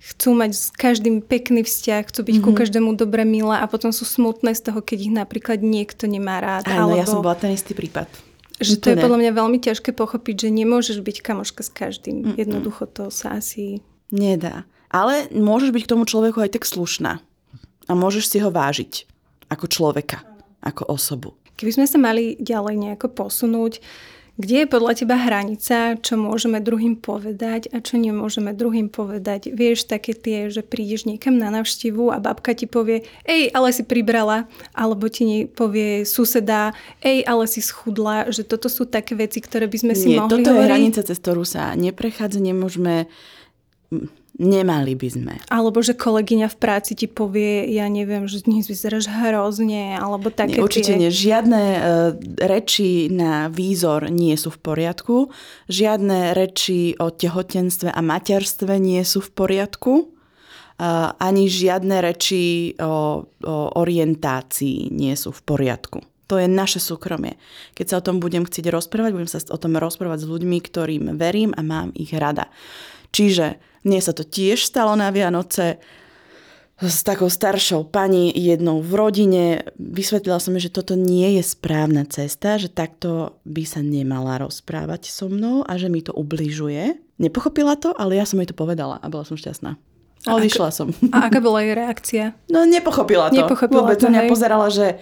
chcú mať s každým pekný vzťah, chcú byť mm-hmm. ku každému dobre milé a potom sú smutné z toho, keď ich napríklad niekto nemá rád. Áno, alebo... ja som bola ten istý prípad. Že to je podľa mňa veľmi ťažké pochopiť, že nemôžeš byť kamoška s každým. Mm-mm. Jednoducho to sa asi... Nedá. Ale môžeš byť k tomu človeku aj tak slušná. A môžeš si ho vážiť. Ako človeka. Ako osobu. Keby sme sa mali ďalej nejako posunúť, kde je podľa teba hranica, čo môžeme druhým povedať a čo nemôžeme druhým povedať? Vieš, také tie, že prídeš niekam na navštívu a babka ti povie, ej, ale si pribrala, alebo ti povie suseda, ej, ale si schudla, že toto sú také veci, ktoré by sme si Nie, mohli toto je hovoriť. hranica, cez ktorú sa neprechádza, nemôžeme... Nemali by sme. Alebo že kolegyňa v práci ti povie, ja neviem, že dnes vyzeráš hrozne, alebo také Nie, určite tie... nie. Žiadne uh, reči na výzor nie sú v poriadku. Žiadne reči o tehotenstve a materstve nie sú v poriadku. Uh, ani žiadne reči o, o orientácii nie sú v poriadku. To je naše súkromie. Keď sa o tom budem chcieť rozprávať, budem sa o tom rozprávať s ľuďmi, ktorým verím a mám ich rada. Čiže mne sa to tiež stalo na Vianoce s takou staršou pani jednou v rodine. Vysvetlila som že toto nie je správna cesta, že takto by sa nemala rozprávať so mnou a že mi to ubližuje. Nepochopila to, ale ja som jej to povedala a bola som šťastná. A odišla som. A aká bola jej reakcia? No nepochopila to. Nepochopila Vôbec to, mňa pozerala, že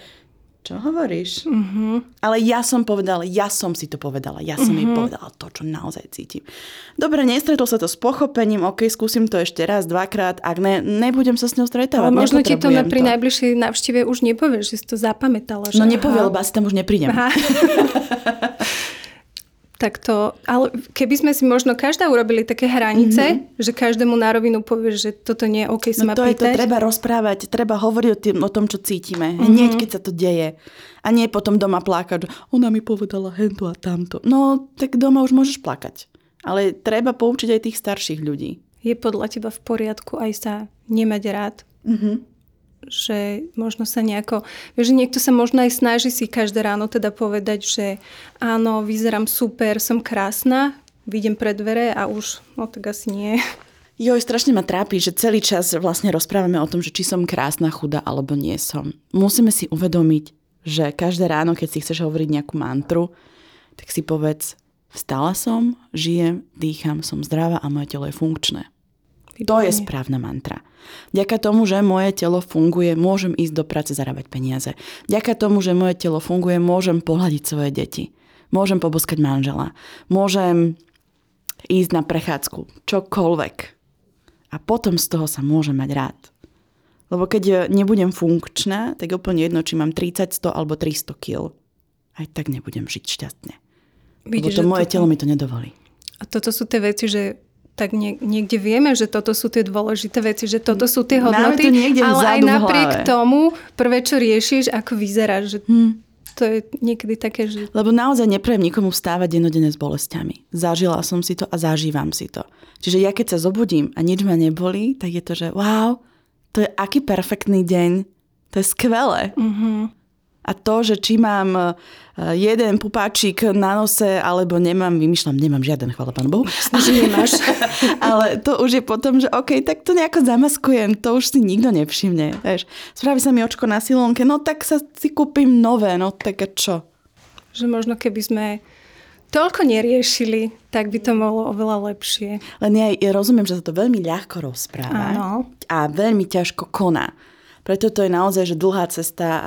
čo hovoríš? Uh-huh. Ale ja som povedala, ja som si to povedala, ja som jej povedala to, čo naozaj cítim. Dobre, nestretol sa to s pochopením, ok, skúsim to ešte raz, dvakrát, ak ne, nebudem sa s ňou stretávať, Ale možno ti to na, pri najbližšej návšteve už nepovieš, že si to zapamätala. Že No nepovie, lebo asi tam už neprídem. (laughs) Tak to, ale keby sme si možno každá urobili také hranice, mm-hmm. že každému na rovinu povieš, že toto nie je OK sa No ma to je to, pýtať. treba rozprávať, treba hovoriť o, tým, o tom, čo cítime. Hneď, keď sa to deje. A nie potom doma plakať, že ona mi povedala hento a tamto. No, tak doma už môžeš plakať. Ale treba poučiť aj tých starších ľudí. Je podľa teba v poriadku aj sa nemať rád? Mhm. Že možno sa nejako... Vieš, že niekto sa možno aj snaží si každé ráno teda povedať, že áno, vyzerám super, som krásna, vidím pred dvere a už, no tak asi nie. Joj, strašne ma trápi, že celý čas vlastne rozprávame o tom, že či som krásna, chudá alebo nie som. Musíme si uvedomiť, že každé ráno, keď si chceš hovoriť nejakú mantru, tak si povedz, vstala som, žijem, dýcham, som zdravá a moje telo je funkčné. To je správna mantra. Vďaka tomu, že moje telo funguje, môžem ísť do práce zarábať peniaze. Vďaka tomu, že moje telo funguje, môžem pohľadiť svoje deti. Môžem poboskať manžela. Môžem ísť na prechádzku. Čokoľvek. A potom z toho sa môžem mať rád. Lebo keď nebudem funkčná, tak je úplne jedno, či mám 30, 100 alebo 300 kg. Aj tak nebudem žiť šťastne. Lebo to moje toto- telo mi to nedovolí. A toto sú tie veci, že tak nie, niekde vieme, že toto sú tie dôležité veci, že toto sú tie Máme hodnoty, to niekde ale aj napriek hlave. tomu prvé, čo riešiš, ako vyzeráš, že Hm. to je niekedy také, že Lebo naozaj neprejem nikomu vstávať dennodenne s bolestiami. Zažila som si to a zažívam si to. Čiže ja keď sa zobudím a nič ma nebolí, tak je to, že wow, to je aký perfektný deň. To je skvelé. uh-huh. A to, že či mám e, jeden pupáčik na nose, alebo nemám, vymýšľam, nemám žiaden, chvála pán Bohu. že nemáš. (laughs) Ale to už je potom, že OK, tak to nejako zamaskujem, to už si nikto nevšimne. Vieš. Spraví sa mi očko na silonke, no tak sa si kúpim nové, no tak a čo? že možno keby sme toľko neriešili, tak by to bolo oveľa lepšie. Len ja, ja rozumiem, že sa to veľmi ľahko rozpráva Áno. a veľmi ťažko koná. Preto to je naozaj že dlhá cesta uh,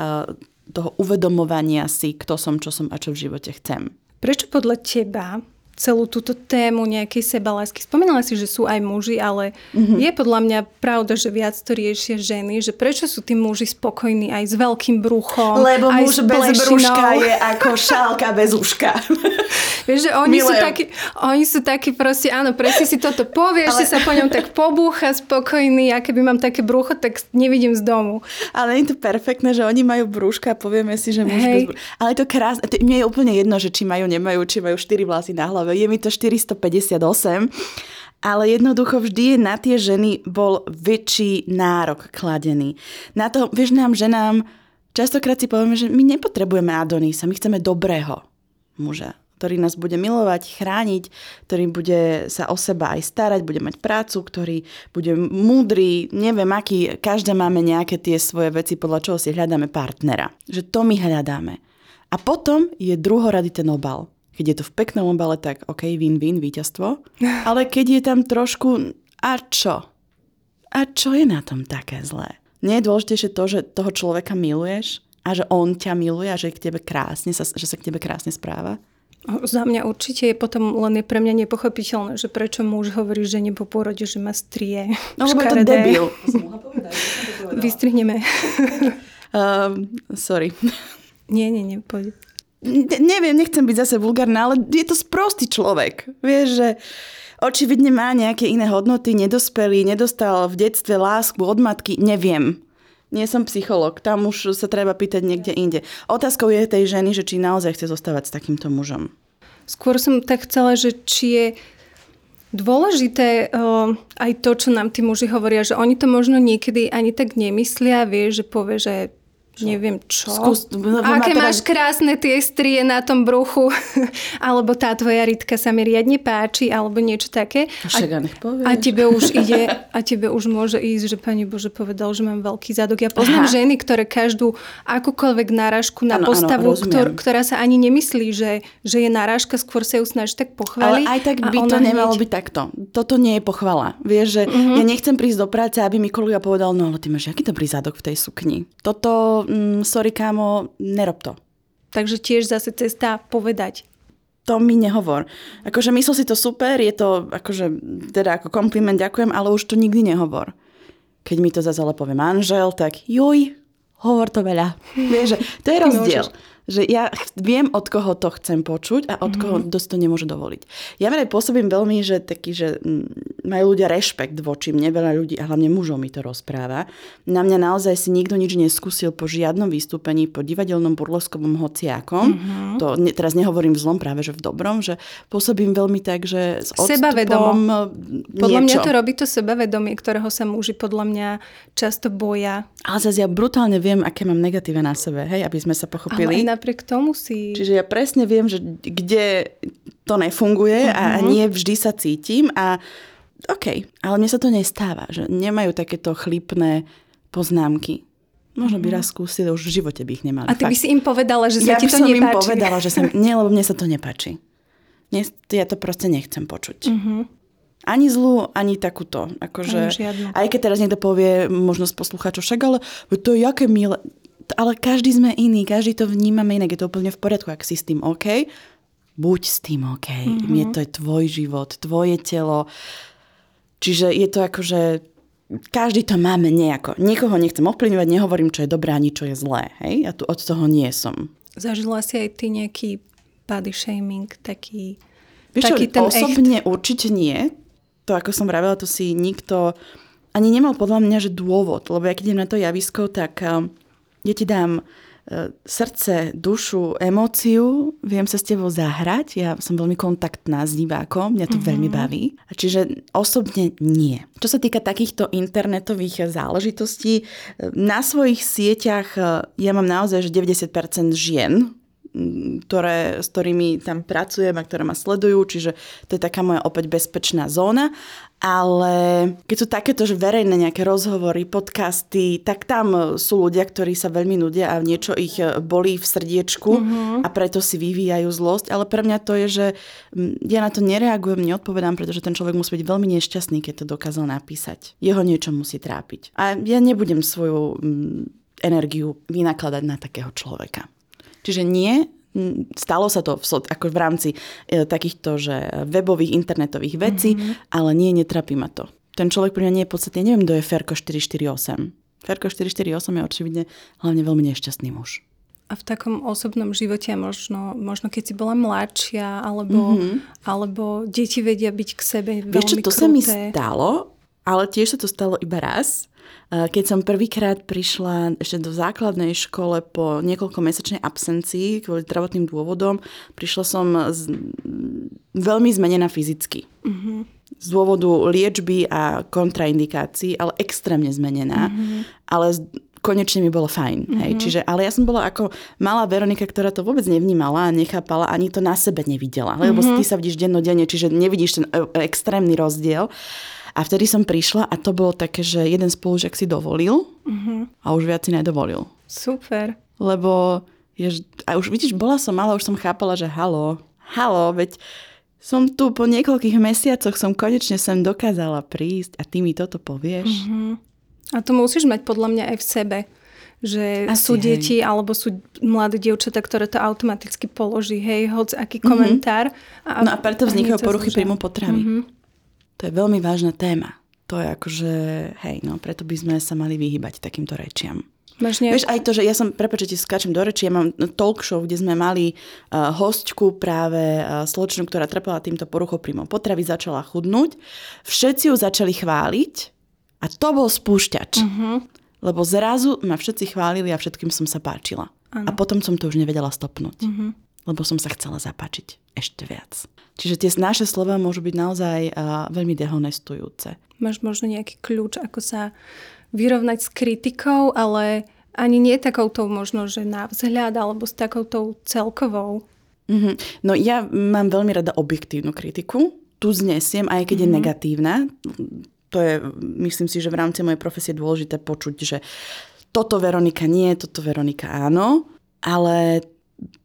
toho uvedomovania si, kto som, čo som a čo v živote chcem. Prečo podľa teba celú túto tému nejakej sebalásky. Spomínala si, že sú aj muži, ale mm-hmm. je podľa mňa pravda, že viac to riešia ženy, že prečo sú tí muži spokojní aj s veľkým bruchom, Lebo aj muž s bez brúška je (laughs) ako šálka bez uška. (laughs) Vieš, že oni sú, Milujem. takí, oni sú takí proste, áno, presne si toto povie, ešte Ale- sa po ňom tak pobúcha spokojný, a keby mám také brucho, tak nevidím z domu. Ale je to perfektné, že oni majú brúška a povieme si, že muž Hej. bez brúška. Ale je to krásne. Mne je úplne jedno, že či majú, nemajú, či majú 4 vlasy na hlave. Je mi to 458. Ale jednoducho vždy na tie ženy bol väčší nárok kladený. Na to, vieš, nám ženám častokrát si povieme, že my nepotrebujeme Adonisa, my chceme dobrého muža, ktorý nás bude milovať, chrániť, ktorý bude sa o seba aj starať, bude mať prácu, ktorý bude múdry, neviem aký, každé máme nejaké tie svoje veci, podľa čoho si hľadáme partnera. Že to my hľadáme. A potom je druhorady ten obal. Keď je to v peknom obale, tak OK, win-win, víťazstvo. (laughs) Ale keď je tam trošku, a čo? A čo je na tom také zlé? Nie je dôležitejšie to, že toho človeka miluješ a že on ťa miluje a že, k tebe krásne, sa, že sa k tebe krásne správa? Za mňa určite je potom len je pre mňa nepochopiteľné, že prečo muž hovorí žene po pôrode, že ma strie. No lebo je to debil. Vystrihneme. Um, (laughs) sorry. nie, nie, nie, poď. Ne- neviem, nechcem byť zase vulgárna, ale je to sprostý človek. Vieš, že očividne má nejaké iné hodnoty, nedospelý, nedostal v detstve lásku od matky, neviem. Nie som psycholog, tam už sa treba pýtať niekde inde. Otázkou je tej ženy, že či naozaj chce zostávať s takýmto mužom. Skôr som tak chcela, že či je dôležité uh, aj to, čo nám tí muži hovoria, že oni to možno niekedy ani tak nemyslia, vie, že povie, že neviem čo. Skús- ma Aké teraz- máš krásne tie strie na tom bruchu, (laughs) alebo tá tvoja ritka sa mi riadne páči, alebo niečo také. Však a a tebe už ide, a tebe už môže ísť, že pani Bože povedal, že mám veľký zadok. Ja poznám Aha. ženy, ktoré každú akúkoľvek náražku na áno, postavu, rozumiem. ktor, ktorá sa ani nemyslí, že, že je narážka, skôr sa ju snaží tak Ale pochváliť. aj tak by to nemalo hneď- byť takto. Toto nie je pochvala. Vieš, že uh-huh. ja nechcem prísť do práce, aby mi kolega povedal, no ale ty máš aký dobrý zadok v tej sukni. Toto, mm, sorry kámo, nerob to. Takže tiež zase cesta povedať. To mi nehovor. Akože myslel si to super, je to akože, teda ako kompliment, ďakujem, ale už to nikdy nehovor. Keď mi to zase ale povie manžel, tak juj, hovor to veľa. (laughs) Vieš, to je rozdiel. Že ja viem, od koho to chcem počuť a od koho dosť to nemôže dovoliť. Ja vraj pôsobím veľmi, že taký, že mm, majú ľudia rešpekt voči mne, veľa ľudí, a hlavne mužov mi to rozpráva. Na mňa naozaj si nikto nič neskúsil po žiadnom vystúpení, po divadelnom, burleskovom hociakom. To ne, teraz nehovorím v zlom, práve že v dobrom, že pôsobím veľmi tak, že s Sebavedomo. odstupom Podľa mňa to robí to sebavedomie, ktorého sa muži podľa mňa často boja. Ale zase ja brutálne viem, aké mám negatíva na sebe, hej, aby sme sa Ale pochopili. Napriek tomu si... Čiže ja presne viem, že kde to nefunguje a Mhm. nie vždy sa cítim a OK, ale mne sa to nestáva, že nemajú takéto chlípne poznámky. Možno by raz skúsili, už v živote by ich nemali. Mhm. A ty by Fakt. si im povedala, že ja sa ti by to som im nepáči. povedala, že sa... (laughs) Nie, lebo mne sa to nepáči. Nie, ja to proste nechcem počuť. Mhm. Ani zlú, ani takúto. Akože, Ani žiadnu. aj keď teraz niekto povie, možno z poslucháčov, však ale to je jaké milé. Ale každý sme iný, každý to vnímame inak, je to úplne v poriadku, ak si s tým OK. Buď s tým OK. Mm-hmm. Je to je tvoj život, tvoje telo. Čiže je to akože každý to máme nejako. Nikoho nechcem ovplyvňovať, nehovorím, čo je dobré ani čo je zlé. Hej? Ja tu od toho nie som. Zažila si aj ty nejaký body shaming, taký, Vieš taký čo, ten osobne určite nie. To, ako som vravela, to si nikto ani nemal podľa mňa, že dôvod. Lebo ja keď idem na to javisko, tak um, ja ti dám uh, srdce, dušu, emóciu, viem sa s tebou zahrať. Ja som veľmi kontaktná s divákom, mňa to mm-hmm. veľmi baví. A Čiže osobne nie. Čo sa týka takýchto internetových záležitostí, na svojich sieťach uh, ja mám naozaj, že 90% žien ktoré, s ktorými tam pracujem a ktoré ma sledujú, čiže to je taká moja opäť bezpečná zóna. Ale keď sú takéto, že verejné nejaké rozhovory, podcasty, tak tam sú ľudia, ktorí sa veľmi nudia a niečo ich bolí v srdiečku mm-hmm. a preto si vyvíjajú zlosť. Ale pre mňa to je, že ja na to nereagujem, neodpovedám, pretože ten človek musí byť veľmi nešťastný, keď to dokázal napísať. Jeho niečo musí trápiť. A ja nebudem svoju energiu vynakladať na takého človeka. Čiže nie, stalo sa to v, ako v rámci e, takýchto že webových, internetových vecí, mm-hmm. ale nie, netrapí ma to. Ten človek pri mňa nie je podstatne, neviem, kto je Ferko 448. Ferko 448 je očividne hlavne veľmi nešťastný muž. A v takom osobnom živote, možno, možno keď si bola mladšia, alebo, mm-hmm. alebo deti vedia byť k sebe veľmi Vieš čo, to kruté. sa mi stalo, ale tiež sa to stalo iba raz. Keď som prvýkrát prišla ešte do základnej škole po niekoľkomesačnej absencii kvôli zdravotným dôvodom, prišla som z, veľmi zmenená fyzicky. Mm-hmm. Z dôvodu liečby a kontraindikácií, ale extrémne zmenená. Mm-hmm. Ale konečne mi bolo fajn. Mm-hmm. Hej. Mhm. Čiže, ale ja som bola ako malá Veronika, ktorá to vôbec nevnímala a nechápala, ani to na sebe nevidela. Lebo mm-hmm. ty sa vidíš dennodenne, čiže nevidíš ten e, extrémny rozdiel. A vtedy som prišla a to bolo také, že jeden spolužiak si dovolil uh-huh. a už viac si nedovolil. Super. Lebo je, a už vidíš, bola som malá, už som chápala, že halo, halo, veď som tu po niekoľkých mesiacoch som konečne sem dokázala prísť a ty mi toto povieš. Uh-huh. A to musíš mať podľa mňa aj v sebe že Asi, sú deti hej. alebo sú mladé dievčatá, ktoré to automaticky položí, hej, hoď aký mm-hmm. komentár. A, no a preto vznikajú poruchy príjmu potravy. Mm-hmm. To je veľmi vážna téma. To je akože, hej, no preto by sme sa mali vyhybať takýmto rečiam. Máš nejak... Vieš, aj to, že ja som, prepáč, ti skáčem do reči, ja mám talk show, kde sme mali uh, hostku práve uh, slečnu, ktorá trpela týmto poruchou príjmov potravy, začala chudnúť. Všetci ju začali chváliť a to bol spúšťač. Uh-huh. Lebo zrazu ma všetci chválili a všetkým som sa páčila. Ano. A potom som to už nevedela stopnúť. Uh-huh. Lebo som sa chcela zapáčiť ešte viac. Čiže tie naše slova môžu byť naozaj uh, veľmi dehonestujúce. Máš možno nejaký kľúč, ako sa vyrovnať s kritikou, ale ani nie takouto možno, že na vzhľad, alebo s takouto celkovou. Mm-hmm. No ja mám veľmi rada objektívnu kritiku. Tu znesiem, aj keď mm-hmm. je mhm. negatívna. To je, myslím si, že v rámci mojej profesie dôležité počuť, že toto Veronika nie, toto Veronika áno, ale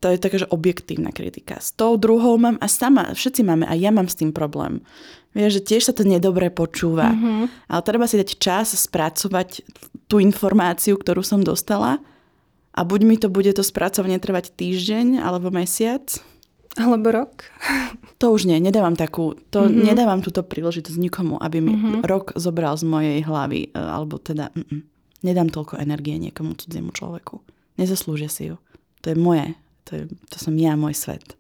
to je taká, že objektívna kritika. S tou druhou mám a sama, všetci máme, a ja mám s tým problém. Vieš, že tiež sa to nedobre počúva. Mm-hmm. Ale treba si dať čas spracovať tú informáciu, ktorú som dostala a buď mi to bude to spracovanie trvať týždeň alebo mesiac. Alebo rok. To už nie, nedávam takú, to mm-hmm. nedávam túto príležitosť nikomu, aby mi mm-hmm. rok zobral z mojej hlavy, e, alebo teda mm-mm. nedám toľko energie niekomu cudziemu človeku. Nezaslúžia si ju. To je moje. To, je, to som ja, môj svet.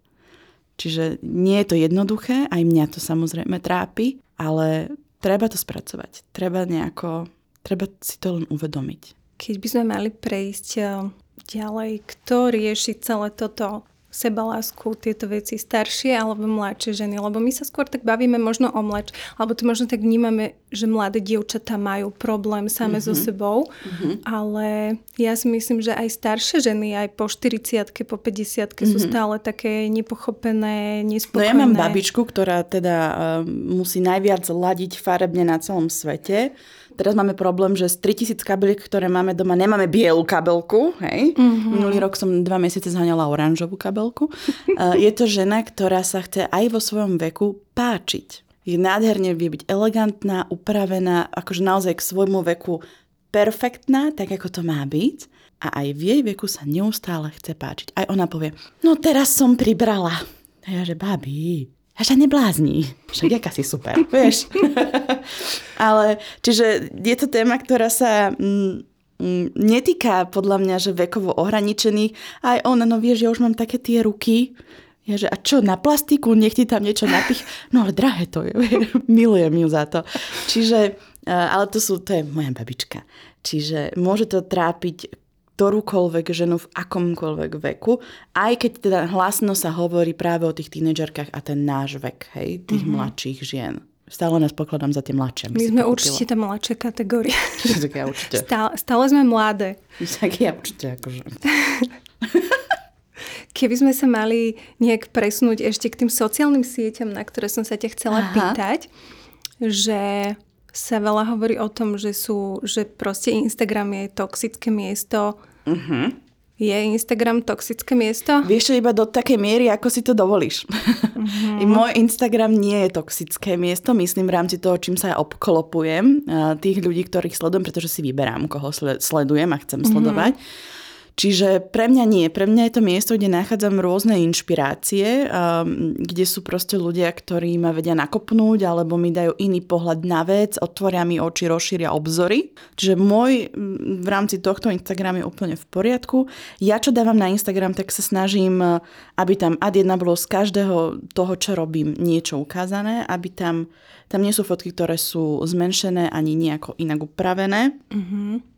Čiže nie je to jednoduché, aj mňa to samozrejme trápi, ale treba to spracovať. Treba nejako, treba si to len uvedomiť. Keď by sme mali prejsť eh, ďalej, kto rieši celé toto sebalásku, tieto veci staršie alebo mladšie ženy, lebo my sa skôr tak bavíme možno o mladš, alebo to možno tak vnímame, že mladé dievčatá majú problém same mm-hmm. so mhm. sebou, mm-hmm. ale ja si myslím, že aj staršie ženy, aj po 40 po 50 mm-hmm. sú mhm. stále také nepochopené, nespokojné. No ja mám babičku, ktorá teda uh, musí najviac ladiť farebne na celom svete Teraz máme problém, že z 3000 kabeliek, ktoré máme doma, nemáme bielu kabelku. Hej? Mm-hmm. Minulý rok som dva mesiace zhaňala oranžovú kabelku. (laughs) je to žena, ktorá sa chce aj vo svojom veku páčiť. Je nádherne, vie byť elegantná, upravená, akože naozaj k svojmu veku perfektná, tak ako to má byť. A aj v jej veku sa neustále chce páčiť. Aj ona povie, no teraz som pribrala. A ja, že babi, a že neblázni. Však jaká si super, vieš. (laughs) Ale, čiže je to téma, ktorá sa mm, mm, netýka podľa mňa, že vekovo ohraničených. Aj ona, no vieš, ja už mám také tie ruky, ja, že a čo, na plastiku, nech ti tam niečo napich. No ale drahé to je, (laughs) milujem ju za to. Čiže, ale to sú, to je moja babička. Čiže môže to trápiť ktorúkoľvek ženu v akomkoľvek veku, aj keď teda hlasno sa hovorí práve o tých tínedžerkách a ten náš vek, hej, tých mm-hmm. mladších žien. Stále nás pokladám za tie mladšie. My sme určite tá mladšia kategória. (laughs) tak ja určite. Stále, stále sme mladé. Tak ja určite akože. (laughs) keby sme sa mali nejak presunúť ešte k tým sociálnym sieťam, na ktoré som sa ťa chcela Aha. pýtať, že sa veľa hovorí o tom, že sú, že proste Instagram je toxické miesto. Uh-huh. Je Instagram toxické miesto? Vieš iba do takej miery, ako si to dovolíš. (laughs) Uh-huh. Môj Instagram nie je toxické miesto, myslím v rámci toho, čím sa ja obklopujem. Tých ľudí, ktorých sledujem, pretože si vyberám, koho sledujem a chcem uh-huh. sledovať. Čiže pre mňa nie. Pre mňa je to miesto, kde nachádzam rôzne inšpirácie, um, kde sú proste ľudia, ktorí ma vedia nakopnúť alebo mi dajú iný pohľad na vec, otvoria mi oči, rozšíria obzory. Čiže môj v rámci tohto Instagram je úplne v poriadku. Ja čo dávam na Instagram, tak sa snažím, aby tam ad jedna bolo z každého toho, čo robím, niečo ukázané, aby tam, tam nie sú fotky, ktoré sú zmenšené ani nejako inak upravené. Mm-hmm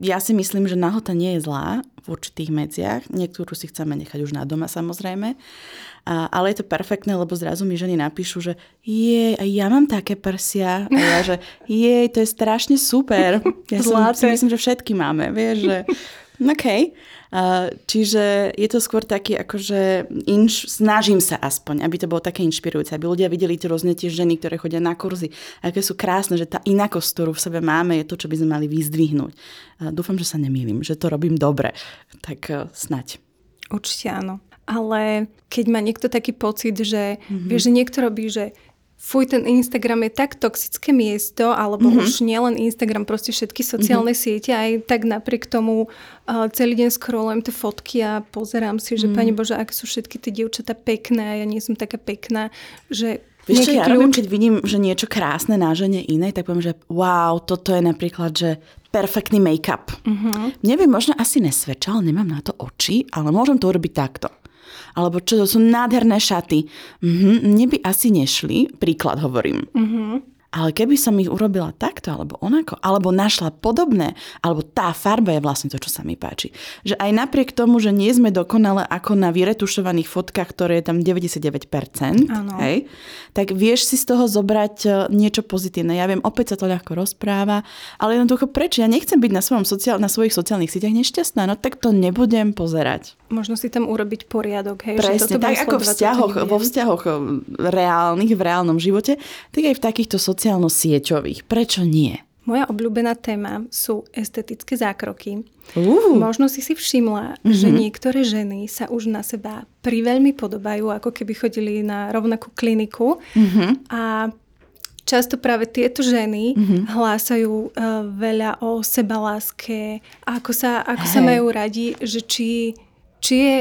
ja si myslím, že nahota nie je zlá v určitých medziach. Niektorú si chceme nechať už na doma samozrejme. A, ale je to perfektné, lebo zrazu mi ženy napíšu, že je, ja mám také prsia. A ja, že je, to je strašne super. Ja som, si myslím, že všetky máme. Vieš, že (laughs) OK. Čiže je to skôr taký, akože inš, snažím sa aspoň, aby to bolo také inšpirujúce, aby ľudia videli tie rôzne tie ženy, ktoré chodia na kurzy, aké sú krásne, že tá inakosť, ktorú v sebe máme, je to, čo by sme mali vyzdvihnúť. Dúfam, že sa nemýlim, že to robím dobre. Tak e, snať. Určite áno. Ale keď má niekto taký pocit, že, mm-hmm. vieš, že niekto robí, že fuj, ten Instagram je tak toxické miesto, alebo mm-hmm. už nielen Instagram, proste všetky sociálne mm-hmm. siete, aj tak napriek tomu uh, celý deň scrollujem tie fotky a pozerám si, že mm. Pani Bože, aké sú všetky tie dievčatá pekné a ja nie som taká pekná, že Vieš čo, ja robím, keď vidím, že niečo krásne na žene inej, tak poviem, že wow, toto je napríklad, že perfektný make-up. Uh-huh. Neviem, možno asi nesvedčal, nemám na to oči, ale môžem to urobiť takto alebo čo to sú nádherné šaty. Mhm, mne by asi nešli, príklad hovorím. Mhm. Ale keby som ich urobila takto, alebo onako, alebo našla podobné, alebo tá farba je vlastne to, čo sa mi páči. Že aj napriek tomu, že nie sme dokonale ako na vyretušovaných fotkách, ktoré je tam 99%, hej, tak vieš si z toho zobrať e, niečo pozitívne. Ja viem, opäť sa to ľahko rozpráva, ale jednoducho prečo? Ja nechcem byť na, svojom sociál- na svojich sociálnych sieťach nešťastná, no tak to nebudem pozerať. Možno si tam urobiť poriadok, hej? Presne, že tak ako vzťahoch, vo vzťahoch e, reálnych, v reálnom živote, tak aj v takýchto sociálnych sociálno-sieťových. Prečo nie? Moja obľúbená téma sú estetické zákroky. Uh. Možno si si všimla, uh-huh. že niektoré ženy sa už na seba priveľmi podobajú, ako keby chodili na rovnakú kliniku. Uh-huh. A často práve tieto ženy uh-huh. hlásajú uh, veľa o sebaláske, ako sa, ako hey. sa majú radi, že či, či je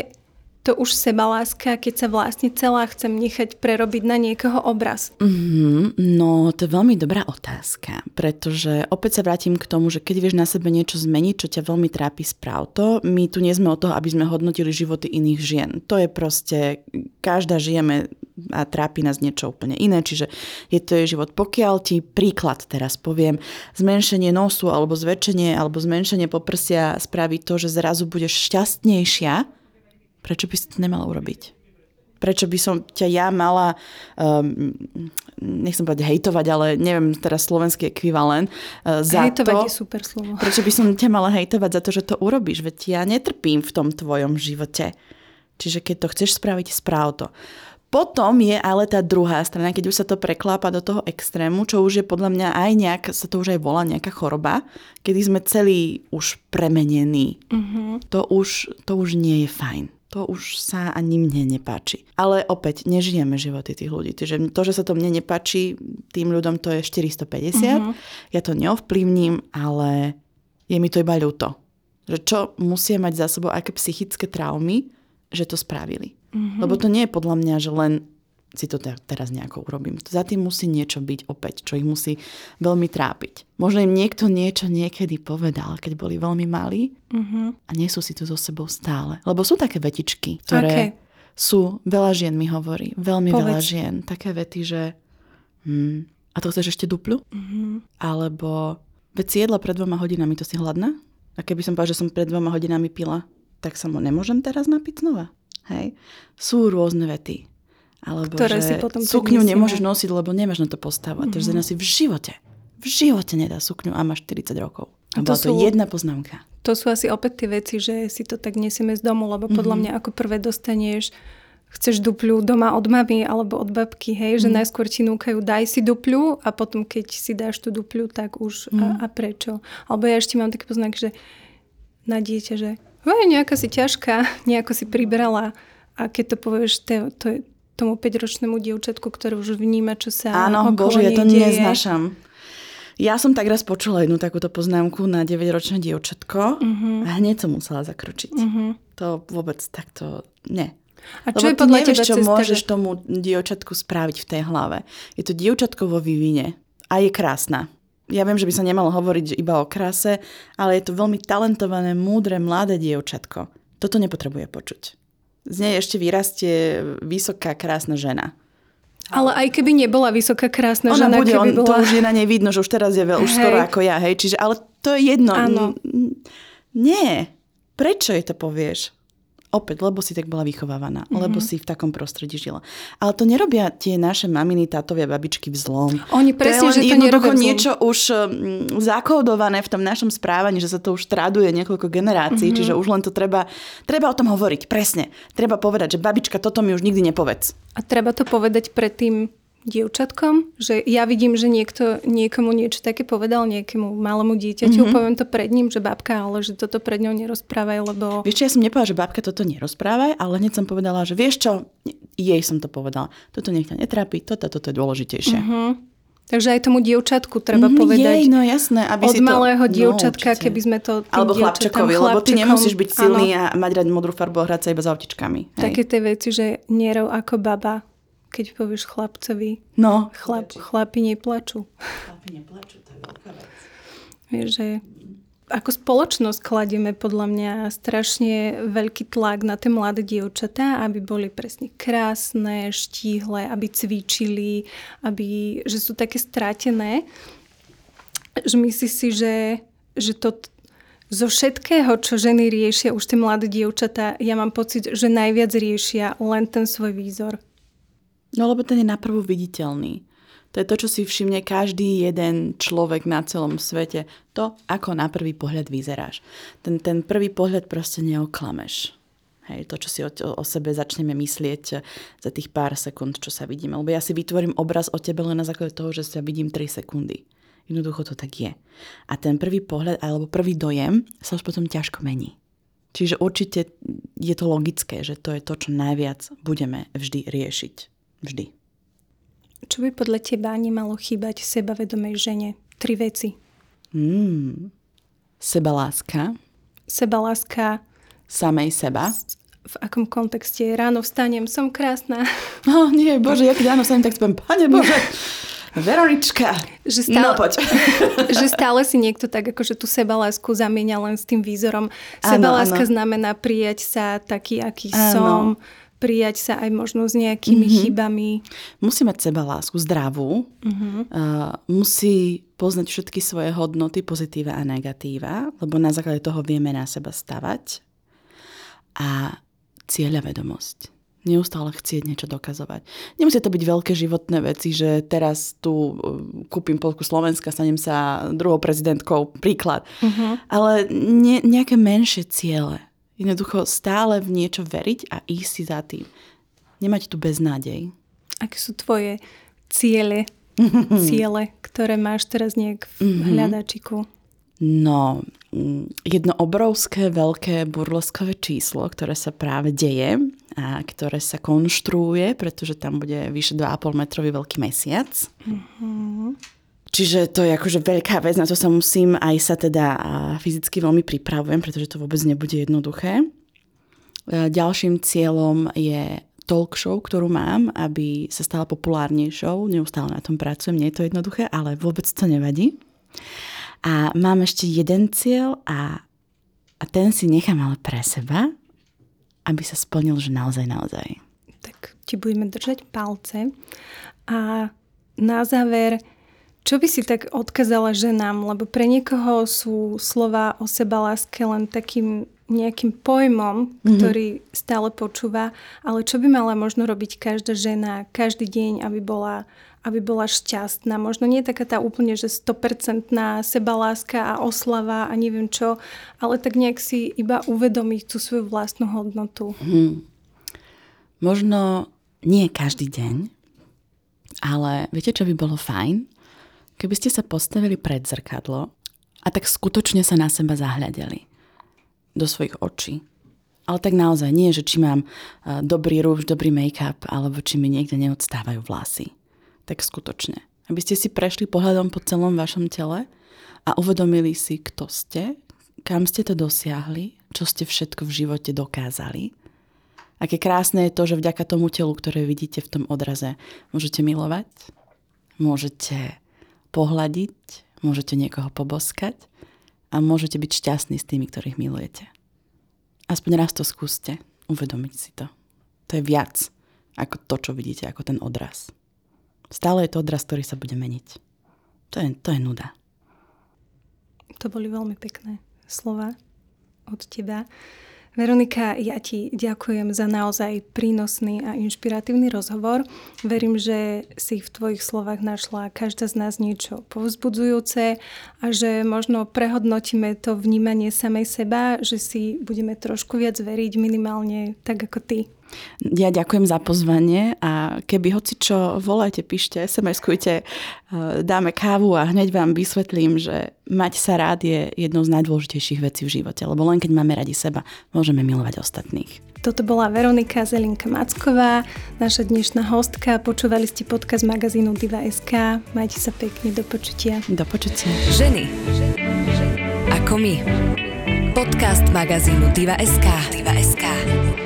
to už sebaláska, keď sa vlastne celá chcem nechať prerobiť na niekoho obraz? Mm-hmm, no, to je veľmi dobrá otázka, pretože opäť sa vrátim k tomu, že keď vieš na sebe niečo zmeniť, čo ťa veľmi trápi, správ to. My tu nie sme o toho, aby sme hodnotili životy iných žien. To je proste, každá žijeme a trápi nás niečo úplne iné, čiže je to jej život. Pokiaľ ti príklad teraz poviem, zmenšenie nosu alebo zväčšenie alebo zmenšenie poprsia spraví to, že zrazu budeš šťastnejšia, Prečo by si to nemala urobiť? Prečo by som ťa ja mala, um, nechcem povedať hejtovať, ale neviem teraz slovenský ekvivalent uh, za hejtovať to. je super slovo. Prečo by som ťa mala hejtovať za to, že to urobíš? Veď ja netrpím v tom tvojom živote. Čiže keď to chceš spraviť, správ to. Potom je ale tá druhá strana, keď už sa to preklápa do toho extrému, čo už je podľa mňa aj nejak, sa to už aj volá nejaká choroba, kedy sme celí už premenení. Uh-huh. To, už, to už nie je fajn to už sa ani mne nepáči. Ale opäť, nežijeme životy tých ľudí. Takže to, že sa to mne nepáči, tým ľuďom to je 450. Mm-hmm. Ja to neovplyvním, ale je mi to iba ľúto. Že čo musia mať za sebou, aké psychické traumy, že to spravili. Mm-hmm. Lebo to nie je podľa mňa, že len si to teraz nejako urobím. Za tým musí niečo byť opäť, čo ich musí veľmi trápiť. Možno im niekto niečo niekedy povedal, keď boli veľmi malí uh-huh. a nie sú si to so sebou stále. Lebo sú také vetičky, ktoré okay. sú, veľa žien mi hovorí, veľmi Povedz. veľa žien, také vety, že hm, a to chceš ešte duplu? Uh-huh. Alebo veď si jedla pred dvoma hodinami, to si hladná? A keby som povedala, že som pred dvoma hodinami pila, tak sa mu nemôžem teraz napiť znova. Hej? Sú rôzne vety. Alebo ktoré že si potom sukňu nemôžeš nosiť, lebo nemáš na to postavať. Mm-hmm. Takže si v živote, v živote nedá sukňu a máš 40 rokov. A, a to bola sú, to jedna poznámka. to sú asi opäť tie veci, že si to tak nesieme z domu, lebo podľa Mhm. mňa ako prvé dostaneš chceš dupľu doma od mamy alebo od babky, hej, že Mhm. najskôr ti núkajú daj si dupľu a potom keď si dáš tú dupľu, tak už Mhm. a, a prečo. Alebo ja ešte mám taký poznak, že na dieťa, že hej, nejaká si ťažká, (laughs) nejako si pribrala a keď to povieš to, to je tomu 5-ročnému dievčatku, ktoré už vníma, čo sa Áno, bože, ja to deje. neznášam. Ja som tak raz počula jednu takúto poznámku na 9-ročné dievčatko Mhm. a hneď som musela zakročiť. Mhm. To vôbec takto, nie. A čo Lebo je podľa nevieš, teba čo cesta, môžeš že- tomu dievčatku spraviť v tej hlave. Je to dievčatko vo vývine a je krásna. Ja viem, že by sa nemalo hovoriť iba o kráse, ale je to veľmi talentované, múdre, mladé dievčatko. Toto nepotrebuje počuť. Z nej ešte vyrastie vysoká, krásna žena. Ale aj keby nebola vysoká, krásna Ona žena, bude, keby on, bola... to už je na nej vidno, že už teraz je veľ, už Hej. skoro ako ja, hej. Čiže, ale to je jedno. Áno. Nie. Prečo jej to povieš? Opäť, lebo si tak bola vychovávaná, mm-hmm. lebo si v takom prostredí žila. Ale to nerobia tie naše maminy, tátovia, babičky v zlom. Oni presne, to je len že to jednoducho niečo už mm, zakódované v tom našom správaní, že sa to už traduje niekoľko generácií, mm-hmm. čiže už len to treba, treba o tom hovoriť, presne. Treba povedať, že babička, toto mi už nikdy nepovedz. A treba to povedať pred tým dievčatkom, že ja vidím, že niekto niekomu niečo také povedal, niekému malému dieťaťu, mm-hmm. poviem to pred ním, že babka, ale že toto pred ňou nerozprávaj, lebo... Vieš čo, ja som nepovedala, že babka toto nerozprávaj, ale hneď som povedala, že vieš čo, jej som to povedala. Toto nech ťa netrápi, toto, toto je dôležitejšie. Mhm. Takže aj tomu dievčatku treba Mhm, povedať. Jej, no jasné, aby od si to... malého No, dievčatka, určite. keby sme to Alebo chlapčekovi, lebo ty nemusíš byť silný áno, a mať rád modrú farbu a hrať sa iba s autičkami. Také tie veci, že nerov ako baba, keď povieš chlapcovi, No. chlap, chlapi neplačú. Vieš, že ako spoločnosť kladieme podľa mňa strašne veľký tlak na tie mladé dievčatá, aby boli presne krásne, štíhle, aby cvičili, aby, že sú také stratené. Že myslíš si, že, že to zo všetkého, čo ženy riešia, už tie mladé dievčatá, ja mám pocit, že najviac riešia len ten svoj výzor. No lebo ten je naprvo viditeľný. To je to, čo si všimne každý jeden človek na celom svete. To, ako na prvý pohľad vyzeráš. Ten, ten prvý pohľad proste neoklameš. Hej, to, čo si o, o sebe začneme myslieť za tých pár sekúnd, čo sa vidíme. Lebo ja si vytvorím obraz o tebe len na základe toho, že sa vidím 3 sekundy. Jednoducho to tak je. A ten prvý pohľad alebo prvý dojem sa už potom ťažko mení. Čiže určite je to logické, že to je to, čo najviac budeme vždy riešiť. Vždy. Čo by podľa teba nemalo chýbať sebavedomej žene? Tri veci. Mm. Sebaláska, Sebaláska, samej seba. v akom kontexte? Ráno vstanem, som krásna. (laughs) Oh, nie, bože, ja keď ráno sa tak spiem, pane bože, Veronička, Že stále, no poď. (laughs) že stále si niekto tak akože tú sebalásku zamieňa len s tým výzorom. Áno, Sebaláska áno. znamená prijať sa taký, aký Áno. som, prijať sa aj možno s nejakými mm-hmm. chybami. Musí mať sebalásku zdravú, uh-huh. uh, musí poznať všetky svoje hodnoty, pozitíva a negatíva, lebo na základe toho vieme na seba stavať. A cieľavedomosť. Neustále chcieť niečo dokazovať. Nemusí to byť veľké životné veci, že teraz tu uh, kúpim polku Slovenska, stanem sa druhou prezidentkou, príklad. Uh-huh. Ale ne, nejaké menšie ciele. Jednoducho stále v niečo veriť a ísť si za tým. Nemať tu beznádej. Aké sú tvoje ciele, (laughs) ciele, ktoré máš teraz nejak v Mhm. hľadačiku? No, mm, jedno obrovské, veľké burleskové číslo, ktoré sa práve deje a ktoré sa konštruuje, pretože tam bude vyše 2,5 metrový veľký mesiac. Čiže to je akože veľká vec, na to sa musím aj sa teda fyzicky veľmi pripravujem, pretože to vôbec nebude jednoduché. E, Ďalším cieľom je talk show, ktorú mám, aby sa stala populárnejšou. Neustále na tom pracujem, nie je to jednoduché, ale vôbec to nevadí. A mám ešte jeden cieľ a, a ten si nechám ale pre seba, aby sa splnil, že naozaj, naozaj. Tak ti budeme držať palce. A na záver, čo by si tak odkazala ženám? Lebo pre niekoho sú slova o sebaláske len takým nejakým pojmom, mhm. ktorý mm-hmm. stále počúva, ale čo by mala možno robiť každá žena každý deň, aby bola, aby bola šťastná. Možno nie taká tá úplne, že 100% sebaláska a oslava a neviem čo, ale tak nejak si iba uvedomiť tú svoju vlastnú hodnotu. Mm. Možno nie každý deň, ale viete, čo by bolo fajn? Keby ste sa postavili pred zrkadlo a tak skutočne sa na seba zahľadeli do svojich očí. Ale tak naozaj nie, že či mám dobrý rúž, dobrý make-up, alebo či mi niekde neodstávajú vlasy. Tak skutočne. Aby ste si prešli pohľadom po celom vašom tele a uvedomili si, kto ste, kam ste to dosiahli, čo ste všetko v živote dokázali. Aké krásne je to, že vďaka tomu telu, ktoré vidíte v tom odraze, môžete milovať, môžete pohľadiť, môžete niekoho poboskať a môžete byť šťastní s tými, ktorých milujete. Aspoň raz to skúste, uvedomiť si to. To je viac ako to, čo vidíte, ako ten odraz. Stále je to odraz, ktorý sa bude meniť. To je, to je nuda. To boli veľmi pekné slova od teba. Veronika, ja ti ďakujem za naozaj prínosný a inšpiratívny rozhovor. Verím, že si v tvojich slovách našla každá z nás niečo povzbudzujúce a že možno prehodnotíme to vnímanie samej seba, že si budeme trošku viac veriť minimálne tak ako ty. Ja ďakujem za pozvanie a keby hoci čo volajte, píšte, SMS-kujte, e, dáme kávu a hneď vám vysvetlím, že mať sa rád je jednou z najdôležitejších vecí v živote, lebo len keď máme radi seba, môžeme milovať ostatných. Toto bola Veronika Zelinka Macková, naša dnešná hostka. Počúvali ste podcast magazínu Diva.sk. Majte sa pekne, do počutia. Do počutia. Ženy. Ako my. Podcast magazínu Diva.sk. Diva.sk.